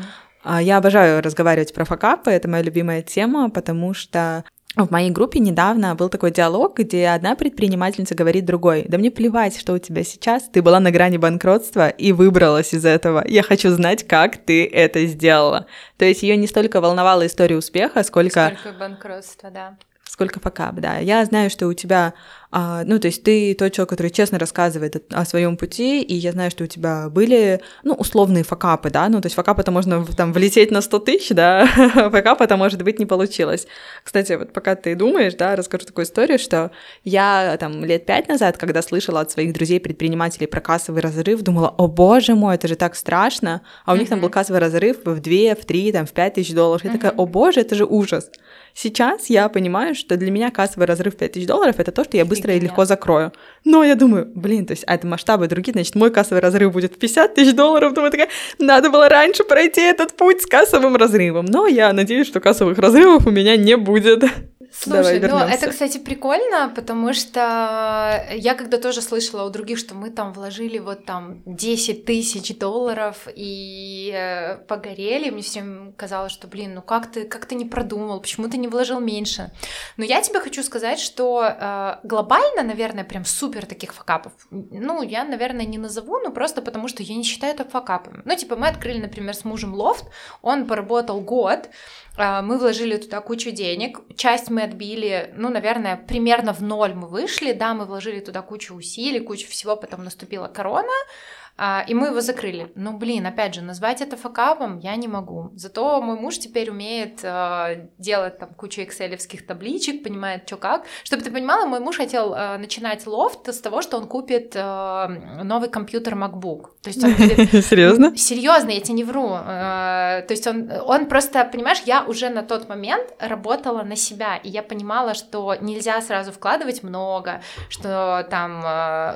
mm-hmm. я обожаю разговаривать про факапы, это моя любимая тема, потому что в моей группе недавно был такой диалог, где одна предпринимательница говорит другой, да мне плевать, что у тебя сейчас, ты была на грани банкротства и выбралась из этого. Я хочу знать, как ты это сделала. То есть ее не столько волновала история успеха, сколько... Сколько банкротства, да. Сколько факап, да. Я знаю, что у тебя а, ну, то есть ты тот человек, который честно рассказывает о, о своем пути, и я знаю, что у тебя были, ну, условные факапы, да, ну, то есть факап это можно там влететь на 100 тысяч, да, факап это, может быть, не получилось. Кстати, вот пока ты думаешь, да, расскажу такую историю, что я там лет пять назад, когда слышала от своих друзей-предпринимателей про кассовый разрыв, думала, о боже мой, это же так страшно, а у них там был кассовый разрыв в 2, в 3, там, в 5 тысяч долларов. Я такая, о боже, это же ужас. Сейчас я понимаю, что для меня кассовый разрыв в 5 тысяч долларов это то, что я быстро и легко закрою. Но я думаю, блин, то есть, а это масштабы другие, значит, мой кассовый разрыв будет в 50 тысяч долларов. Думаю, такая, надо было раньше пройти этот путь с кассовым разрывом. Но я надеюсь, что кассовых разрывов у меня не будет. Слушай, ну это, кстати, прикольно, потому что я когда тоже слышала у других, что мы там вложили вот там 10 тысяч долларов и э, погорели, мне всем казалось, что, блин, ну как ты, как ты не продумал, почему ты не вложил меньше? Но я тебе хочу сказать, что э, глобально, наверное, прям супер таких факапов, ну, я, наверное, не назову, но просто потому, что я не считаю это факапом. Ну, типа, мы открыли, например, с мужем лофт, он поработал год, мы вложили туда кучу денег, часть мы отбили, ну, наверное, примерно в ноль мы вышли, да, мы вложили туда кучу усилий, кучу всего, потом наступила корона, а, и мы его закрыли. Но, блин, опять же, назвать это факапом я не могу. Зато мой муж теперь умеет э, делать там кучу экселевских табличек, понимает, что как. Чтобы ты понимала, мой муж хотел э, начинать лофт с того, что он купит новый компьютер MacBook. То есть он... Серьезно? Серьезно, я тебе не вру. То есть он, он просто, понимаешь, я уже на тот момент работала на себя, и я понимала, что нельзя сразу вкладывать много, что там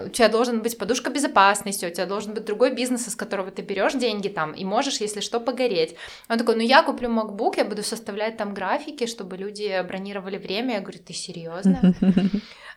у тебя должен быть подушка безопасности, у тебя должен быть другой бизнес, из которого ты берешь деньги там и можешь, если что, погореть. Он такой, ну я куплю MacBook, я буду составлять там графики, чтобы люди бронировали время. Я говорю, ты серьезно?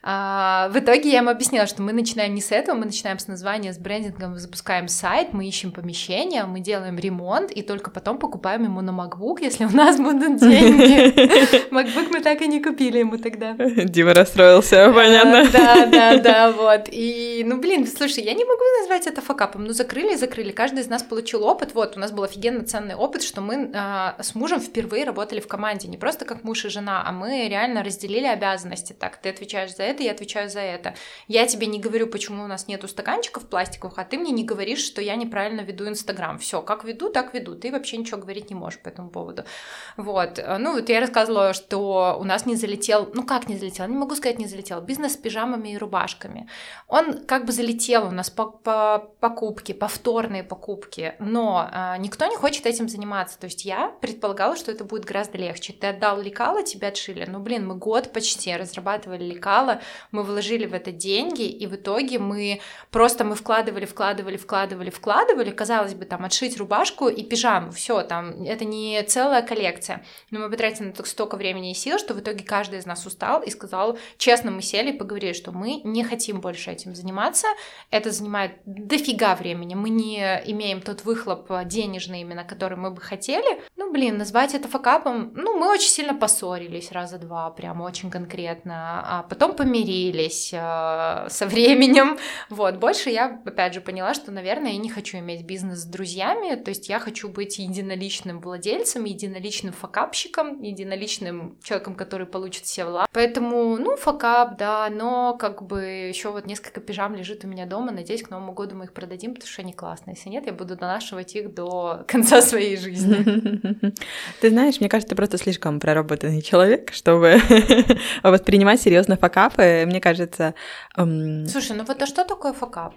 А, в итоге я ему объяснила, что мы начинаем не с этого, мы начинаем с названия, с брендингом, запускаем сайт, мы ищем помещение, мы делаем ремонт, и только потом покупаем ему на MacBook, если у нас будут деньги. MacBook мы так и не купили ему тогда. Дима расстроился, понятно. Да, да, да, вот. И, ну, блин, слушай, я не могу назвать это факапом. Ну, закрыли, закрыли. Каждый из нас получил опыт. Вот, у нас был офигенно ценный опыт, что мы а, с мужем впервые работали в команде. Не просто как муж и жена, а мы реально разделили обязанности. Так, ты отвечаешь за это, я отвечаю за это. Я тебе не говорю, почему у нас нету стаканчиков пластиковых, а ты мне не говоришь, что я неправильно веду Инстаграм. Все, как веду, так веду. Ты вообще ничего говорить не можешь по этому поводу. Вот. Ну, вот я рассказывала, что у нас не залетел, ну как не залетел, не могу сказать не залетел, бизнес с пижамами и рубашками. Он как бы залетел у нас по, по, по покупки, повторные покупки, но э, никто не хочет этим заниматься. То есть я предполагала, что это будет гораздо легче. Ты отдал лекала, тебя отшили. Ну, блин, мы год почти разрабатывали лекала, мы вложили в это деньги, и в итоге мы просто мы вкладывали, вкладывали, вкладывали, вкладывали. Казалось бы, там отшить рубашку и пижаму, все, там это не целая коллекция. Но мы потратили на это столько времени и сил, что в итоге каждый из нас устал и сказал, честно, мы сели и поговорили, что мы не хотим больше этим заниматься. Это занимает дофига времени. Мы не имеем тот выхлоп денежный именно, который мы бы хотели. Ну, блин, назвать это факапом, ну, мы очень сильно поссорились раза два, прям очень конкретно, а потом помирились э, со временем. Вот, больше я, опять же, поняла, что, наверное, я не хочу иметь бизнес с друзьями, то есть я хочу быть единоличным владельцем, единоличным факапщиком, единоличным человеком, который получит все в лап. Поэтому, ну, факап, да, но как бы еще вот несколько пижам лежит у меня дома, надеюсь, к Новому году мы их продадим, потому что они классные. Если нет, я буду донашивать их до конца своей жизни. Ты знаешь, мне кажется, ты просто слишком проработанный человек, чтобы воспринимать серьезно факапы. Мне кажется... Слушай, ну вот а что такое факап?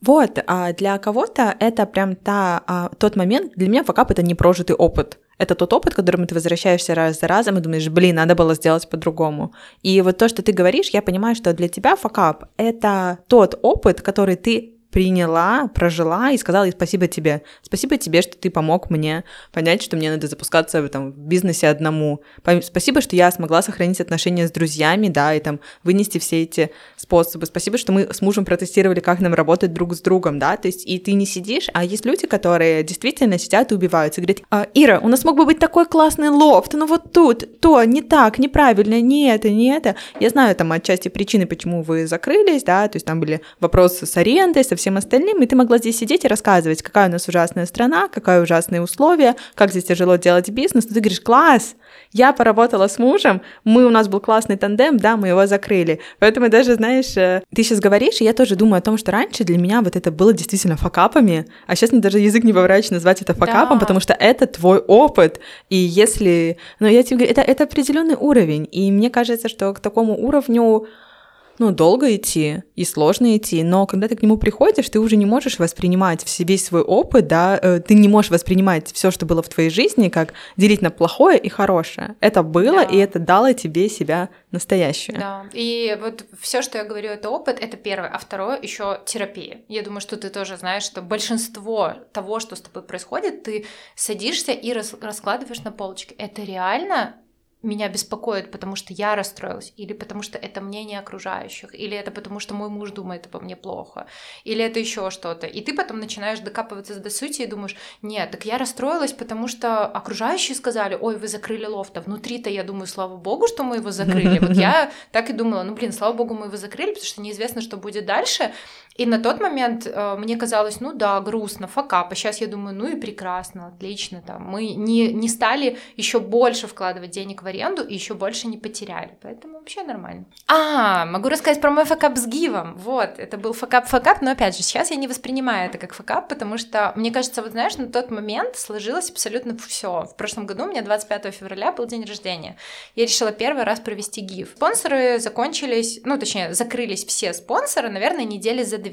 Вот, а для кого-то это прям та, а, тот момент, для меня факап — это непрожитый опыт. Это тот опыт, к которому ты возвращаешься раз за разом и думаешь, блин, надо было сделать по-другому. И вот то, что ты говоришь, я понимаю, что для тебя факап — это тот опыт, который ты приняла, прожила и сказала ей спасибо тебе. Спасибо тебе, что ты помог мне понять, что мне надо запускаться там, в бизнесе одному. Спасибо, что я смогла сохранить отношения с друзьями, да, и там вынести все эти способы. Спасибо, что мы с мужем протестировали, как нам работать друг с другом, да, то есть и ты не сидишь, а есть люди, которые действительно сидят и убиваются, говорят, а, Ира, у нас мог бы быть такой классный лофт, но вот тут, то, не так, неправильно, не это, не это. Я знаю там отчасти причины, почему вы закрылись, да, то есть там были вопросы с арендой, со всем остальным, и ты могла здесь сидеть и рассказывать, какая у нас ужасная страна, какие ужасные условия, как здесь тяжело делать бизнес, но ты говоришь, класс, я поработала с мужем, мы, у нас был классный тандем, да, мы его закрыли. Поэтому даже, знаешь, э, ты сейчас говоришь, и я тоже думаю о том, что раньше для меня вот это было действительно факапами, а сейчас мне даже язык не поворачивается назвать это факапом, да. потому что это твой опыт. И если... Ну, я тебе говорю, это, это определенный уровень, и мне кажется, что к такому уровню ну, долго идти и сложно идти, но когда ты к нему приходишь, ты уже не можешь воспринимать в себе свой опыт, да, э, ты не можешь воспринимать все, что было в твоей жизни, как делить на плохое и хорошее. Это было, да. и это дало тебе себя настоящее. Да, и вот все, что я говорю, это опыт, это первое, а второе еще терапия. Я думаю, что ты тоже знаешь, что большинство того, что с тобой происходит, ты садишься и раскладываешь на полочке. Это реально меня беспокоит, потому что я расстроилась, или потому что это мнение окружающих, или это потому что мой муж думает обо мне плохо, или это еще что-то. И ты потом начинаешь докапываться до сути и думаешь, нет, так я расстроилась, потому что окружающие сказали, ой, вы закрыли лофт, а внутри-то я думаю, слава богу, что мы его закрыли. Вот я так и думала, ну блин, слава богу, мы его закрыли, потому что неизвестно, что будет дальше. И на тот момент э, мне казалось, ну да, грустно, факап. А сейчас я думаю, ну и прекрасно, отлично. Там. Мы не, не стали еще больше вкладывать денег в аренду и еще больше не потеряли. Поэтому вообще нормально. А, могу рассказать про мой факап с гивом. Вот, это был факап-факап, но опять же, сейчас я не воспринимаю это как факап, потому что, мне кажется, вот знаешь, на тот момент сложилось абсолютно все. В прошлом году у меня 25 февраля был день рождения. Я решила первый раз провести гив. Спонсоры закончились, ну, точнее, закрылись все спонсоры, наверное, недели за две.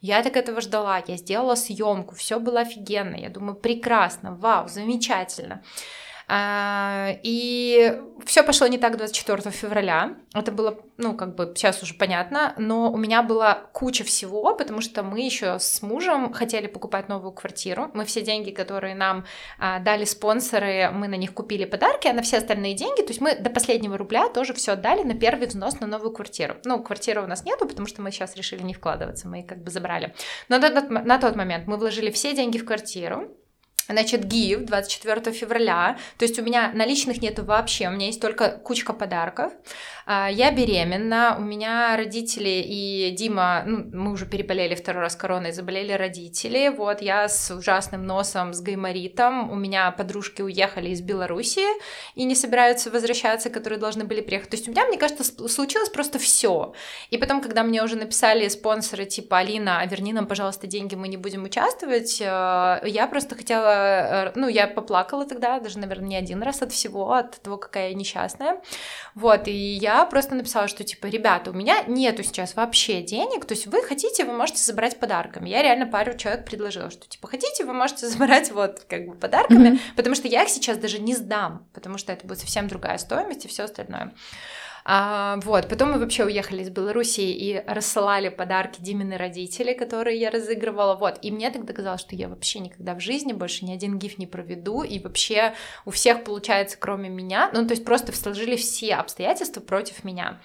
Я так этого ждала, я сделала съемку, все было офигенно, я думаю, прекрасно, вау, замечательно. А, и все пошло не так 24 февраля. Это было, ну, как бы сейчас уже понятно, но у меня была куча всего, потому что мы еще с мужем хотели покупать новую квартиру. Мы все деньги, которые нам а, дали спонсоры, мы на них купили подарки, а на все остальные деньги, то есть мы до последнего рубля тоже все отдали на первый взнос на новую квартиру. Ну, квартиры у нас нету, потому что мы сейчас решили не вкладываться, мы как бы забрали. Но на тот момент мы вложили все деньги в квартиру, Значит, гив 24 февраля, то есть у меня наличных нету вообще, у меня есть только кучка подарков. А, я беременна, у меня родители и Дима, ну, мы уже переболели второй раз короной, заболели родители, вот, я с ужасным носом, с гайморитом, у меня подружки уехали из Беларуси и не собираются возвращаться, которые должны были приехать. То есть у меня, мне кажется, случилось просто все. И потом, когда мне уже написали спонсоры типа Алина, верни нам, пожалуйста, деньги, мы не будем участвовать, э, я просто хотела э, ну, я поплакала тогда, даже, наверное, не один раз от всего, от того, какая я несчастная. Вот, и я просто написала, что, типа, ребята, у меня нету сейчас вообще денег, то есть вы хотите, вы можете забрать подарками. Я реально пару человек предложила, что, типа, хотите, вы можете забрать вот, как бы, подарками, mm-hmm. потому что я их сейчас даже не сдам, потому что это будет совсем другая стоимость и все остальное. А, вот, потом мы вообще уехали из Беларуси и рассылали подарки Димины родители, которые я разыгрывала, вот, и мне тогда казалось, что я вообще никогда в жизни больше ни один гиф не проведу, и вообще у всех получается, кроме меня, ну, то есть просто сложили все обстоятельства против меня.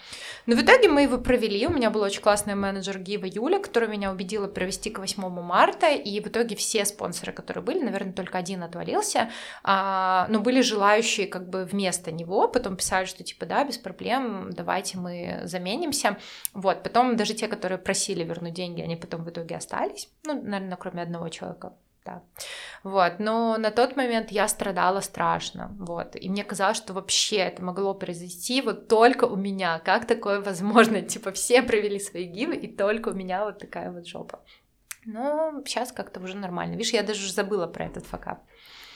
Но в итоге мы его провели, у меня был очень классный менеджер Гива Юля, которая меня убедила провести к 8 марта, и в итоге все спонсоры, которые были, наверное, только один отвалился, а, но были желающие как бы вместо него, потом писали, что типа, да, без проблем, давайте мы заменимся. Вот, потом даже те, которые просили вернуть деньги, они потом в итоге остались. Ну, наверное, кроме одного человека, да. Вот, но на тот момент я страдала страшно, вот, и мне казалось, что вообще это могло произойти вот только у меня, как такое возможно, типа все провели свои гивы, и только у меня вот такая вот жопа. Но сейчас как-то уже нормально. Видишь, я даже забыла про этот факап.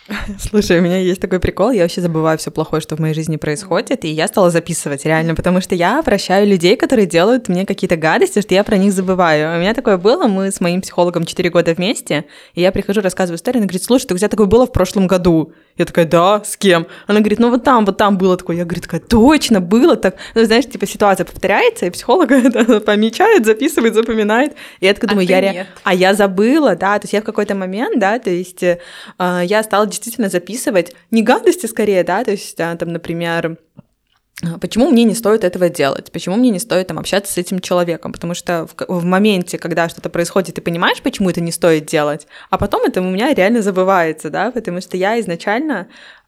Слушай, у меня есть такой прикол, я вообще забываю все плохое, что в моей жизни происходит, и я стала записывать реально, потому что я прощаю людей, которые делают мне какие-то гадости, что я про них забываю. У меня такое было, мы с моим психологом 4 года вместе, и я прихожу, рассказываю историю, она говорит, слушай, ты у тебя такое было в прошлом году. Я такая, да, с кем? Она говорит, ну вот там, вот там было такое. Я говорю, такая, точно, было так. Ну, знаешь, типа ситуация повторяется, и психолог это помечает, записывает, запоминает. И я такая думаю, а я, ре... а я забыла, да, то есть я в какой-то момент, да, то есть э, я стала действительно записывать не гадости скорее, да, то есть а, там, например, а, Почему мне не стоит этого делать? Почему мне не стоит там общаться с этим человеком? Потому что в, в моменте, когда что-то происходит, ты понимаешь, почему это не стоит делать, а потом это у меня реально забывается, да, потому что я изначально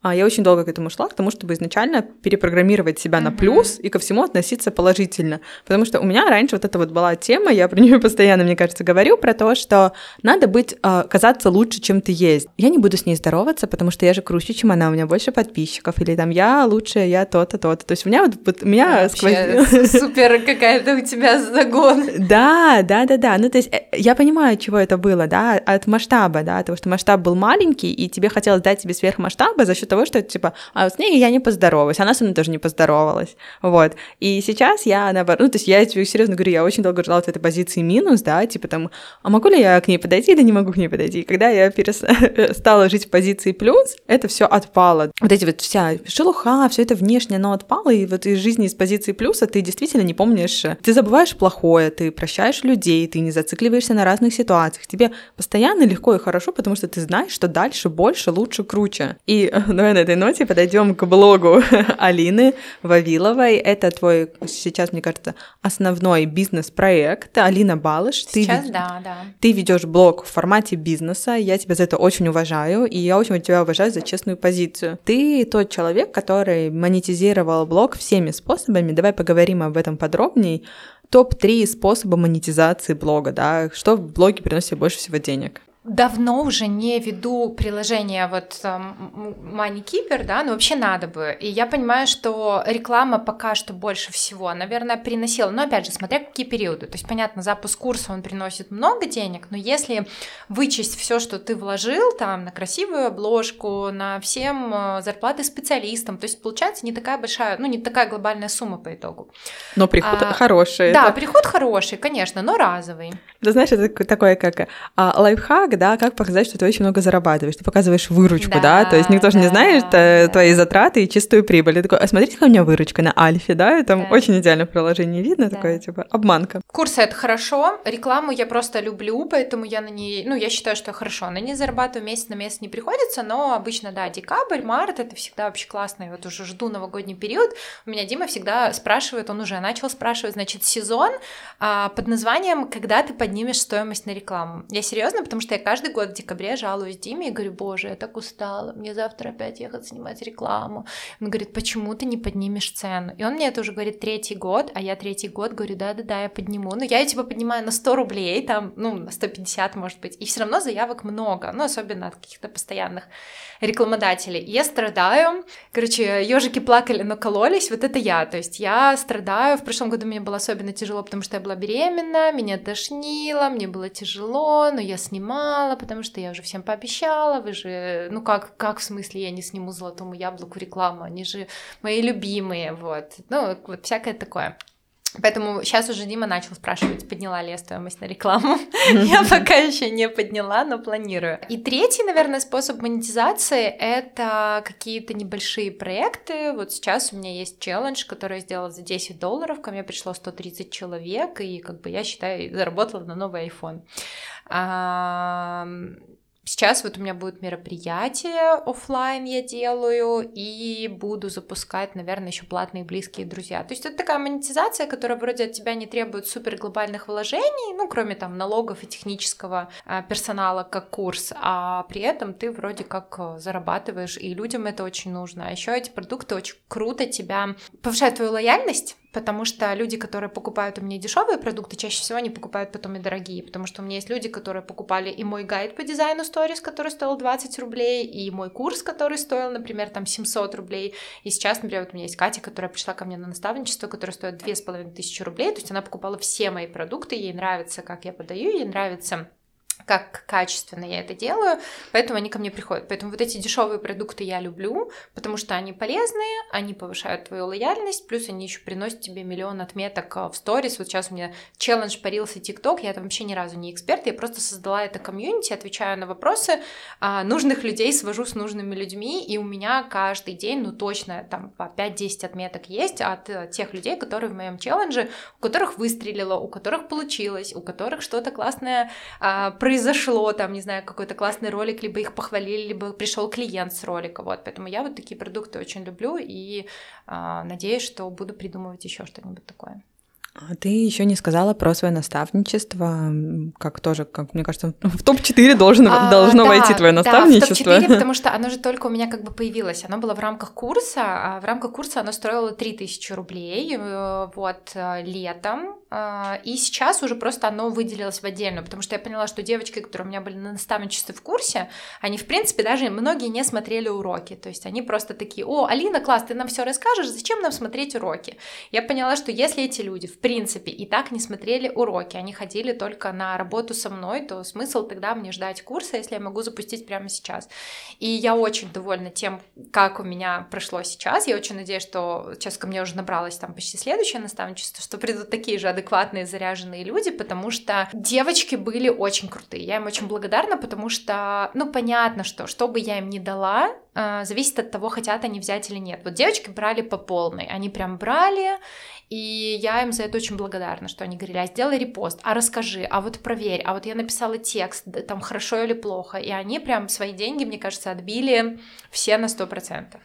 я очень долго к этому шла, к тому, чтобы изначально перепрограммировать себя mm-hmm. на плюс и ко всему относиться положительно. Потому что у меня раньше вот эта вот была тема, я про нее постоянно, мне кажется, говорю, про то, что надо быть, э, казаться лучше, чем ты есть. Я не буду с ней здороваться, потому что я же круче, чем она, у меня больше подписчиков, или там я лучше, я то-то, то-то. То есть у меня вот, вот у меня сквозь... супер какая-то у тебя загон. Да, да, да, да. Ну, то есть э, я понимаю, чего это было, да, от масштаба, да, того, что масштаб был маленький, и тебе хотелось дать тебе сверхмасштаба за счет того, что типа, а с ней я не поздоровалась, она со мной тоже не поздоровалась, вот. И сейчас я, наоборот, ну, то есть я тебе серьезно говорю, я очень долго жила в этой позиции минус, да, типа там, а могу ли я к ней подойти или не могу к ней подойти? И когда я перес... стала жить в позиции плюс, это все отпало. Вот эти вот вся шелуха, все это внешнее, оно отпало, и вот из жизни из позиции плюса ты действительно не помнишь, ты забываешь плохое, ты прощаешь людей, ты не зацикливаешься на разных ситуациях, тебе постоянно легко и хорошо, потому что ты знаешь, что дальше больше, лучше, круче. И, давай на этой ноте подойдем к блогу Алины Вавиловой. Это твой сейчас, мне кажется, основной бизнес-проект. Алина Балыш. Сейчас, ты, да, да. Ты ведешь блог в формате бизнеса. Я тебя за это очень уважаю, и я очень тебя уважаю за честную позицию. Ты тот человек, который монетизировал блог всеми способами. Давай поговорим об этом подробнее. Топ-3 способа монетизации блога, да, что в блоге приносит больше всего денег? Давно уже не веду приложение вот Money Keeper, да, но вообще надо бы. И я понимаю, что реклама пока что больше всего, наверное, приносила, но опять же, смотря какие периоды. То есть, понятно, запуск курса, он приносит много денег, но если вычесть все, что ты вложил там на красивую обложку, на всем э, зарплаты специалистам, то есть, получается, не такая большая, ну, не такая глобальная сумма по итогу. Но приход а, хороший. Да, это... приход хороший, конечно, но разовый. Да, знаешь, это такое, как а, лайфхак, шаг, да, как показать, что ты очень много зарабатываешь. Ты показываешь выручку, да, да? то есть никто да, же не знает да. твои затраты и чистую прибыль. Ты такой, а смотрите, какая у меня выручка на Альфе, да, и там да. очень идеально в приложении видно, да. такое, типа, обманка. Курсы — это хорошо, рекламу я просто люблю, поэтому я на ней, ну, я считаю, что я хорошо на ней зарабатываю, месяц на месяц не приходится, но обычно, да, декабрь, март — это всегда вообще классно, я вот уже жду новогодний период, у меня Дима всегда спрашивает, он уже начал спрашивать, значит, сезон а, под названием «Когда ты поднимешь стоимость на рекламу?» Я серьезно, потому что я каждый год в декабре жалуюсь Диме и говорю, боже, я так устала, мне завтра опять ехать снимать рекламу. Он говорит, почему ты не поднимешь цену? И он мне это уже говорит третий год, а я третий год говорю, да-да-да, я подниму. Но я ее типа поднимаю на 100 рублей, там, ну, на 150, может быть, и все равно заявок много, ну, особенно от каких-то постоянных рекламодателей. Я страдаю, короче, ежики плакали, но кололись, вот это я, то есть я страдаю, в прошлом году мне было особенно тяжело, потому что я была беременна, меня тошнило, мне было тяжело, но я снимала снимала, потому что я уже всем пообещала, вы же, ну как, как в смысле я не сниму золотому яблоку рекламу, они же мои любимые, вот, ну, вот всякое такое. Поэтому сейчас уже Дима начал спрашивать, подняла ли я стоимость на рекламу. Я пока еще не подняла, но планирую. И третий, наверное, способ монетизации — это какие-то небольшие проекты. Вот сейчас у меня есть челлендж, который я сделала за 10 долларов. Ко мне пришло 130 человек, и как бы я считаю, заработала на новый iPhone. Сейчас вот у меня будет мероприятие офлайн я делаю и буду запускать, наверное, еще платные близкие друзья. То есть это такая монетизация, которая вроде от тебя не требует супер глобальных вложений, ну кроме там налогов и технического а, персонала как курс, а при этом ты вроде как э, зарабатываешь и людям это очень нужно. А еще эти продукты очень круто тебя повышают твою лояльность потому что люди, которые покупают у меня дешевые продукты, чаще всего они покупают потом и дорогие, потому что у меня есть люди, которые покупали и мой гайд по дизайну сторис, который стоил 20 рублей, и мой курс, который стоил, например, там 700 рублей, и сейчас, например, вот у меня есть Катя, которая пришла ко мне на наставничество, которое стоит 2500 рублей, то есть она покупала все мои продукты, ей нравится, как я подаю, ей нравится как качественно я это делаю, поэтому они ко мне приходят. Поэтому вот эти дешевые продукты я люблю, потому что они полезные, они повышают твою лояльность, плюс они еще приносят тебе миллион отметок а, в сторис. Вот сейчас у меня челлендж парился ТикТок, я там вообще ни разу не эксперт, я просто создала это комьюнити, отвечаю на вопросы, а, нужных людей свожу с нужными людьми, и у меня каждый день, ну точно, там по 5-10 отметок есть от э, тех людей, которые в моем челлендже, у которых выстрелило, у которых получилось, у которых что-то классное а, произошло, там, не знаю, какой-то классный ролик, либо их похвалили, либо пришел клиент с ролика, вот, поэтому я вот такие продукты очень люблю и а, надеюсь, что буду придумывать еще что-нибудь такое. А ты еще не сказала про свое наставничество, как тоже, как мне кажется, в топ-4 должен, а, должно да, войти твое наставничество. Да, в топ-4, потому что оно же только у меня как бы появилось. Оно было в рамках курса, а в рамках курса оно стоило 3000 рублей, э, вот, э, летом, и сейчас уже просто оно выделилось в отдельно, потому что я поняла, что девочки, которые у меня были на наставничестве в курсе, они, в принципе, даже многие не смотрели уроки, то есть они просто такие, о, Алина, класс, ты нам все расскажешь, зачем нам смотреть уроки? Я поняла, что если эти люди, в принципе, и так не смотрели уроки, они ходили только на работу со мной, то смысл тогда мне ждать курса, если я могу запустить прямо сейчас. И я очень довольна тем, как у меня прошло сейчас. Я очень надеюсь, что сейчас ко мне уже набралось там почти следующее наставничество, что придут такие же адекватные, заряженные люди, потому что девочки были очень крутые. Я им очень благодарна, потому что, ну, понятно, что что бы я им не дала, э, зависит от того, хотят они взять или нет. Вот девочки брали по полной, они прям брали, и я им за это очень благодарна, что они говорили, а сделай репост, а расскажи, а вот проверь, а вот я написала текст, там хорошо или плохо. И они прям свои деньги, мне кажется, отбили все на сто процентов.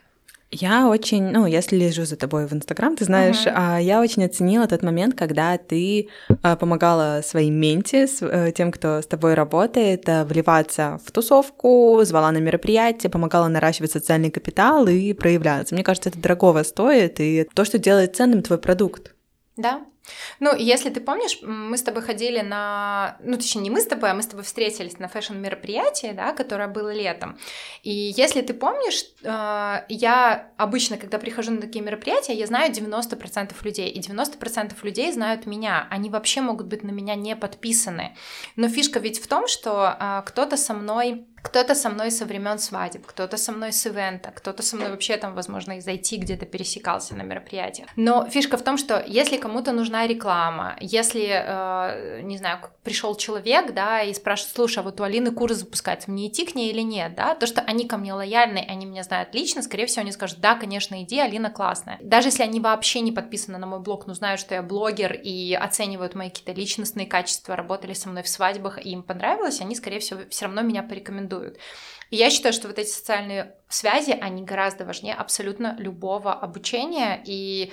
Я очень, ну, я слежу за тобой в Инстаграм, ты знаешь, uh-huh. я очень оценила тот момент, когда ты а, помогала своим менти, э, тем, кто с тобой работает, э, вливаться в тусовку, звала на мероприятия, помогала наращивать социальный капитал и проявляться. Мне кажется, это дорогого стоит, и то, что делает ценным твой продукт. Да, ну, если ты помнишь, мы с тобой ходили на... Ну, точнее, не мы с тобой, а мы с тобой встретились на фэшн-мероприятии, да, которое было летом. И если ты помнишь, э, я обычно, когда прихожу на такие мероприятия, я знаю 90% людей, и 90% людей знают меня. Они вообще могут быть на меня не подписаны. Но фишка ведь в том, что э, кто-то со мной кто-то со мной со времен свадеб, кто-то со мной с ивента, кто-то со мной вообще там, возможно, из IT где-то пересекался на мероприятиях. Но фишка в том, что если кому-то нужна реклама, если, э, не знаю, пришел человек, да, и спрашивает, слушай, а вот у Алины курс запускается, мне идти к ней или нет, да, то, что они ко мне лояльны, они меня знают лично, скорее всего, они скажут, да, конечно, иди, Алина классная. Даже если они вообще не подписаны на мой блог, но знают, что я блогер и оценивают мои какие-то личностные качества, работали со мной в свадьбах, и им понравилось, они, скорее всего, все равно меня порекомендуют рекомендуют. И я считаю, что вот эти социальные связи, они гораздо важнее абсолютно любого обучения. И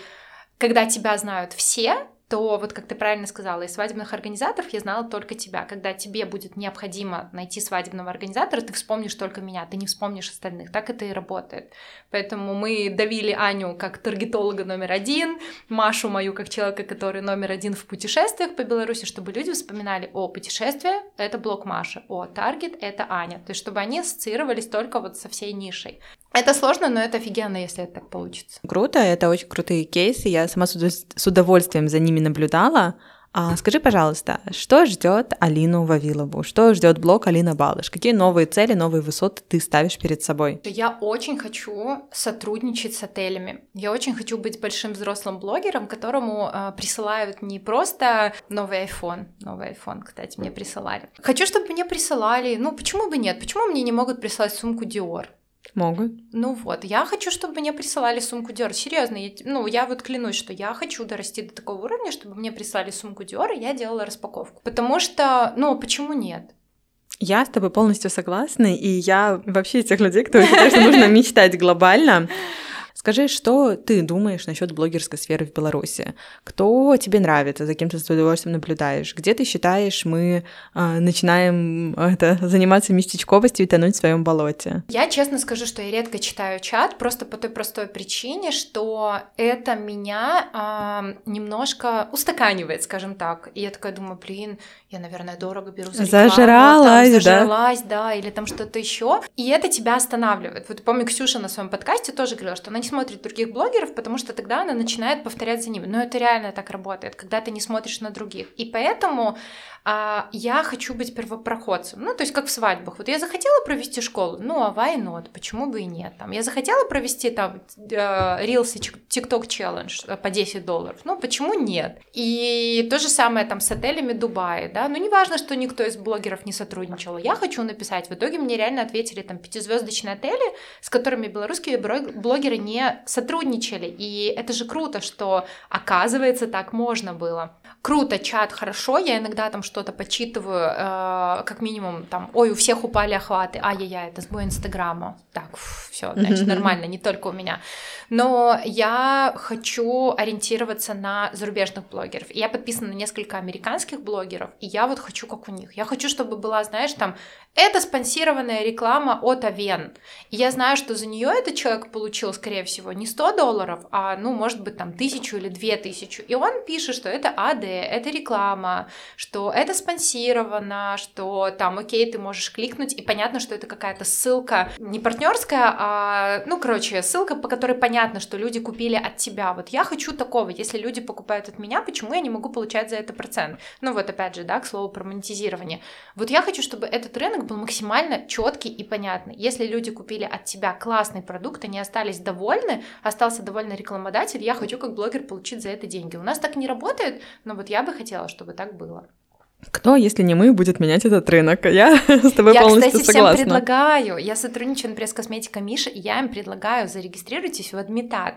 когда тебя знают все, то вот как ты правильно сказала, из свадебных организаторов я знала только тебя. Когда тебе будет необходимо найти свадебного организатора, ты вспомнишь только меня, ты не вспомнишь остальных. Так это и работает. Поэтому мы давили Аню как таргетолога номер один, Машу мою как человека, который номер один в путешествиях по Беларуси, чтобы люди вспоминали, о, путешествие — это блок Маши, о, таргет — это Аня. То есть чтобы они ассоциировались только вот со всей нишей. Это сложно, но это офигенно, если это так получится. Круто, это очень крутые кейсы. Я сама с удовольствием за ними наблюдала. А, скажи, пожалуйста, что ждет Алину Вавилову? Что ждет блог Алина Балыш? Какие новые цели, новые высоты ты ставишь перед собой? Я очень хочу сотрудничать с отелями. Я очень хочу быть большим взрослым блогером, которому э, присылают не просто новый iPhone, новый iPhone, кстати, мне присылали. Хочу, чтобы мне присылали, ну почему бы нет? Почему мне не могут прислать сумку Dior? Могут. Ну вот, я хочу, чтобы мне присылали сумку Dior. Серьезно, я, ну я вот клянусь, что я хочу дорасти до такого уровня, чтобы мне прислали сумку Dior, и я делала распаковку. Потому что, ну, почему нет? Я с тобой полностью согласна, и я вообще из тех людей, кто считает, что нужно мечтать глобально. Скажи, что ты думаешь насчет блогерской сферы в Беларуси? Кто тебе нравится, за кем ты с удовольствием наблюдаешь? Где ты считаешь, мы э, начинаем это, заниматься местечковостью и тонуть в своем болоте? Я честно скажу, что я редко читаю чат, просто по той простой причине, что это меня э, немножко устаканивает, скажем так. И я такая думаю, блин, я, наверное, дорого беру за рекламу. Зажралась, там, зажралась, да? да, или там что-то еще. И это тебя останавливает. Вот помню, Ксюша на своем подкасте тоже говорила, что она не смотрит других блогеров, потому что тогда она начинает повторять за ними. Но это реально так работает, когда ты не смотришь на других. И поэтому а, я хочу быть первопроходцем. Ну, то есть как в свадьбах. Вот я захотела провести школу, ну, а why not? Почему бы и нет? Там, я захотела провести там Reels и TikTok Challenge по 10 долларов. Ну, почему нет? И то же самое там с отелями Дубая, да? Ну, не важно, что никто из блогеров не сотрудничал. Я хочу написать. В итоге мне реально ответили там пятизвездочные отели, с которыми белорусские блогеры не сотрудничали. И это же круто, что оказывается так можно было круто, чат, хорошо, я иногда там что-то почитываю, э, как минимум там, ой, у всех упали охваты, ай-яй-яй, это сбой Инстаграма, так, все, значит, нормально, не только у меня. Но я хочу ориентироваться на зарубежных блогеров. Я подписана на несколько американских блогеров, и я вот хочу как у них. Я хочу, чтобы была, знаешь, там, это спонсированная реклама от Авен. И я знаю, что за нее этот человек получил, скорее всего, не 100 долларов, а, ну, может быть, там, тысячу или две тысячи. И он пишет, что это АД, это реклама, что это спонсировано, что там, окей, ты можешь кликнуть, и понятно, что это какая-то ссылка не партнерская, а, ну, короче, ссылка, по которой понятно, что люди купили от тебя. Вот я хочу такого. Если люди покупают от меня, почему я не могу получать за это процент? Ну, вот опять же, да, к слову про монетизирование. Вот я хочу, чтобы этот рынок был максимально четкий и понятный. Если люди купили от тебя классный продукт, они остались довольны, остался довольный рекламодатель, я хочу как блогер получить за это деньги. У нас так не работает, но вот я бы хотела, чтобы так было. Кто, если не мы, будет менять этот рынок? Я с тобой я, полностью кстати, согласна. всем предлагаю. Я сотрудничаю, например, с косметикой Миша, и я им предлагаю, зарегистрируйтесь в Адмитат.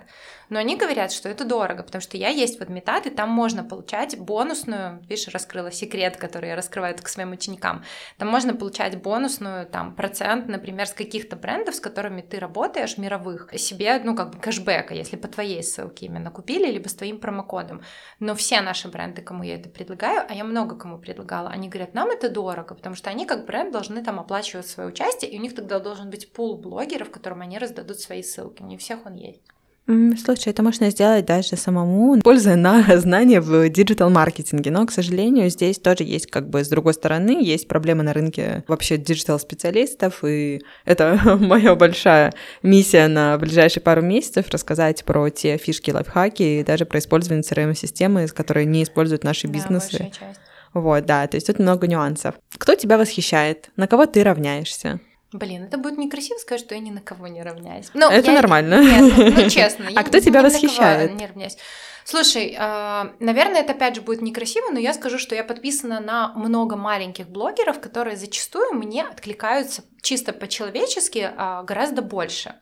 Но они говорят, что это дорого, потому что я есть в Адмитат, и там можно получать бонусную, видишь, раскрыла секрет, который я раскрываю к своим ученикам. Там можно получать бонусную, там, процент, например, с каких-то брендов, с которыми ты работаешь, мировых, себе, ну, как бы кэшбэка, если по твоей ссылке именно купили, либо с твоим промокодом. Но все наши бренды, кому я это предлагаю, а я много кому предлагала, они говорят, нам это дорого, потому что они как бренд должны там оплачивать свое участие, и у них тогда должен быть пул блогеров, которым они раздадут свои ссылки. Не у всех он есть. Слушай, это можно сделать даже самому, пользуя на знания в диджитал-маркетинге. Но, к сожалению, здесь тоже есть, как бы, с другой стороны, есть проблемы на рынке вообще диджитал-специалистов, и это моя большая миссия на ближайшие пару месяцев рассказать про те фишки, лайфхаки, и даже про использование CRM-системы, которые не используют наши бизнесы. Да, вот, да, то есть тут много нюансов. Кто тебя восхищает? На кого ты равняешься? Блин, это будет некрасиво сказать, что я ни на кого не равняюсь. Но это я... нормально. Нет, ну, честно. А кто тебя восхищает? Не равняюсь. Слушай, а, наверное, это опять же будет некрасиво, но я скажу, что я подписана на много маленьких блогеров, которые зачастую мне откликаются чисто по-человечески а, гораздо больше.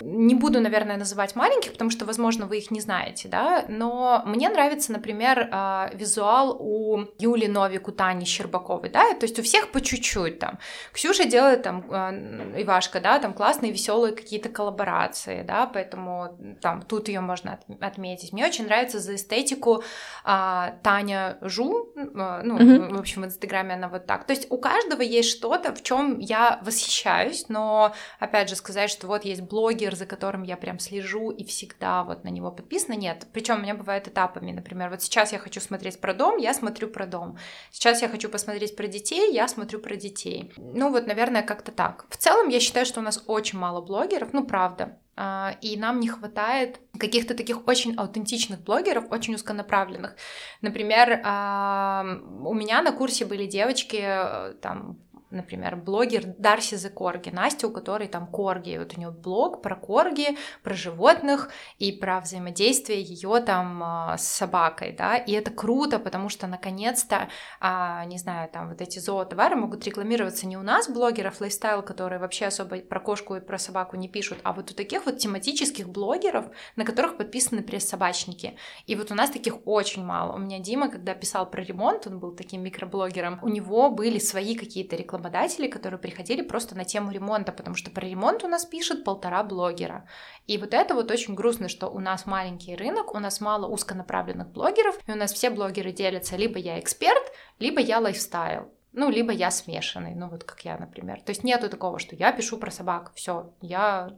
Не буду, наверное, называть маленьких, потому что, возможно, вы их не знаете, да, но мне нравится, например, а, визуал у Юли Новик, у Тани Щербаковой, да, то есть у всех по чуть-чуть там. Ксюша делает там, Ивашка, да, там классные, веселые какие-то коллаборации, да, поэтому там тут ее можно отметить. Мне очень нравится за эстетику а, Таня Жу, а, ну, mm-hmm. в общем, в Инстаграме она вот так. То есть у каждого есть что-то, в чем я восхищаюсь восхищаюсь, но, опять же, сказать, что вот есть блогер, за которым я прям слежу и всегда вот на него подписана, нет. Причем у меня бывает этапами, например, вот сейчас я хочу смотреть про дом, я смотрю про дом. Сейчас я хочу посмотреть про детей, я смотрю про детей. Ну вот, наверное, как-то так. В целом, я считаю, что у нас очень мало блогеров, ну правда. А, и нам не хватает каких-то таких очень аутентичных блогеров, очень узконаправленных. Например, а, у меня на курсе были девочки, э, там, например, блогер Дарси The Корги, Настя, у которой там корги, вот у нее блог про корги, про животных и про взаимодействие ее там а, с собакой, да, и это круто, потому что наконец-то, а, не знаю, там вот эти зоотовары могут рекламироваться не у нас, блогеров лайфстайл, которые вообще особо про кошку и про собаку не пишут, а вот у таких вот тематических блогеров, на которых подписаны пресс-собачники. И вот у нас таких очень мало. У меня Дима, когда писал про ремонт, он был таким микроблогером, у него были свои какие-то рекламы рекламодателей, которые приходили просто на тему ремонта, потому что про ремонт у нас пишет полтора блогера. И вот это вот очень грустно, что у нас маленький рынок, у нас мало узконаправленных блогеров, и у нас все блогеры делятся либо я эксперт, либо я лайфстайл. Ну, либо я смешанный, ну вот как я, например. То есть нету такого, что я пишу про собак, все, я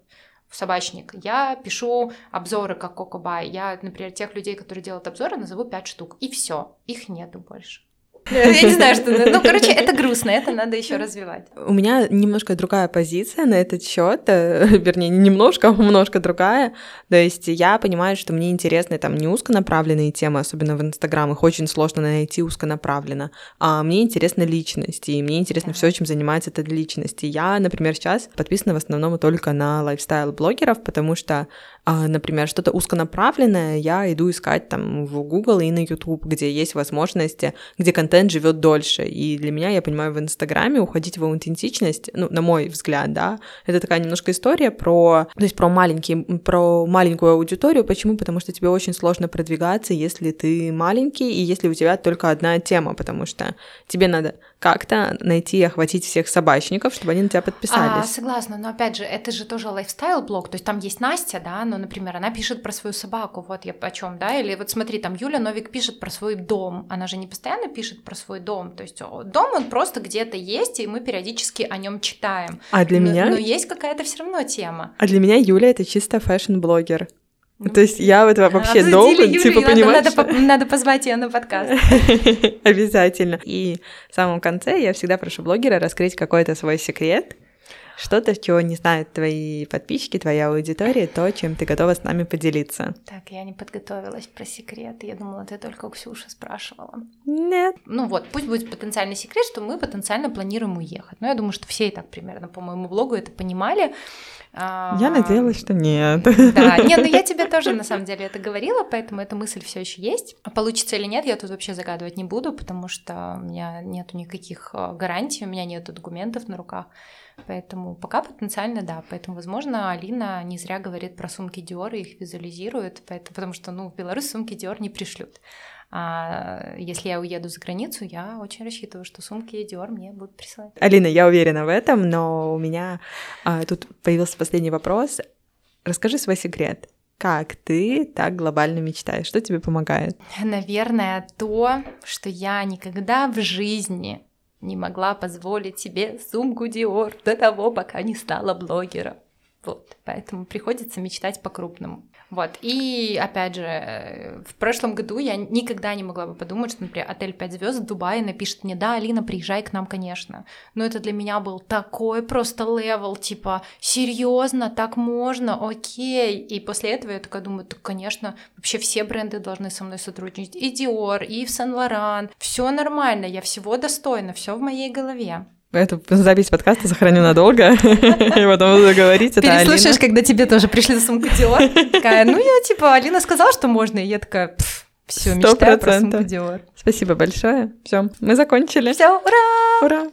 собачник. Я пишу обзоры как Кокобай. Я, например, тех людей, которые делают обзоры, назову 5 штук. И все. Их нету больше. Я не знаю, что... Ну, короче, это грустно, это надо еще развивать. У меня немножко другая позиция на этот счет, э, вернее, не немножко, немножко другая. То есть я понимаю, что мне интересны там не узконаправленные темы, особенно в Инстаграм, их очень сложно найти узконаправленно, а мне интересны личности, и мне интересно все, чем занимается эта личность. И я, например, сейчас подписана в основном только на лайфстайл-блогеров, потому что например, что-то узконаправленное, я иду искать там в Google и на YouTube, где есть возможности, где контент живет дольше. И для меня, я понимаю, в Инстаграме уходить в аутентичность, ну, на мой взгляд, да, это такая немножко история про, то есть про маленький, про маленькую аудиторию. Почему? Потому что тебе очень сложно продвигаться, если ты маленький и если у тебя только одна тема, потому что тебе надо как-то найти и охватить всех собачников, чтобы они на тебя подписались. А, согласна, но опять же, это же тоже лайфстайл-блог, то есть там есть Настя, да, но, например, она пишет про свою собаку, вот я о чем, да, или вот смотри, там Юля Новик пишет про свой дом, она же не постоянно пишет про свой дом, то есть дом он просто где-то есть, и мы периодически о нем читаем. А для но, меня? Но есть какая-то все равно тема. А для меня Юля это чисто фэшн-блогер. То есть я вот вообще долго, типа, понимаешь... Надо, надо, надо позвать ее на подкаст. Обязательно. И в самом конце я всегда прошу блогера раскрыть какой-то свой секрет, что-то, чего не знают твои подписчики, твоя аудитория, то, чем ты готова с нами поделиться. Так, я не подготовилась про секрет. Я думала, ты только у Ксюши спрашивала. Нет. Ну вот, пусть будет потенциальный секрет, что мы потенциально планируем уехать. Но я думаю, что все и так примерно по моему блогу это понимали. Я надеялась, что нет. Да, нет, ну я тебе тоже на самом деле это говорила, поэтому эта мысль все еще есть. А получится или нет, я тут вообще загадывать не буду, потому что у меня нету никаких а, гарантий, у меня нету документов на руках. Поэтому пока потенциально да. Поэтому, возможно, Алина не зря говорит про сумки Dior и их визуализирует, поэтому, потому что ну, в Беларусь сумки Dior не пришлют. А если я уеду за границу, я очень рассчитываю, что сумки Dior мне будут присылать. Алина, я уверена в этом, но у меня а, тут появился последний вопрос. Расскажи свой секрет. Как ты так глобально мечтаешь? Что тебе помогает? Наверное, то, что я никогда в жизни не могла позволить себе сумку Dior до того, пока не стала блогером. Вот, поэтому приходится мечтать по-крупному. Вот, и опять же, э, в прошлом году я никогда не могла бы подумать, что, например, отель 5 звезд в Дубае напишет мне, да, Алина, приезжай к нам, конечно. Но это для меня был такой просто level, типа, серьезно, так можно, окей. И после этого я такая думаю, так, конечно, вообще все бренды должны со мной сотрудничать. И Dior, Ив Сен-Лоран. Все нормально, я всего достойна, все в моей голове. Эту запись подкаста сохраню надолго, и потом буду говорить, это Переслушаешь, когда тебе тоже пришли сумку Dior. Такая, ну я типа, Алина сказала, что можно, и я такая, все, мечтаю про сумку Dior. Спасибо большое. Все, мы закончили. Все, ура! Ура!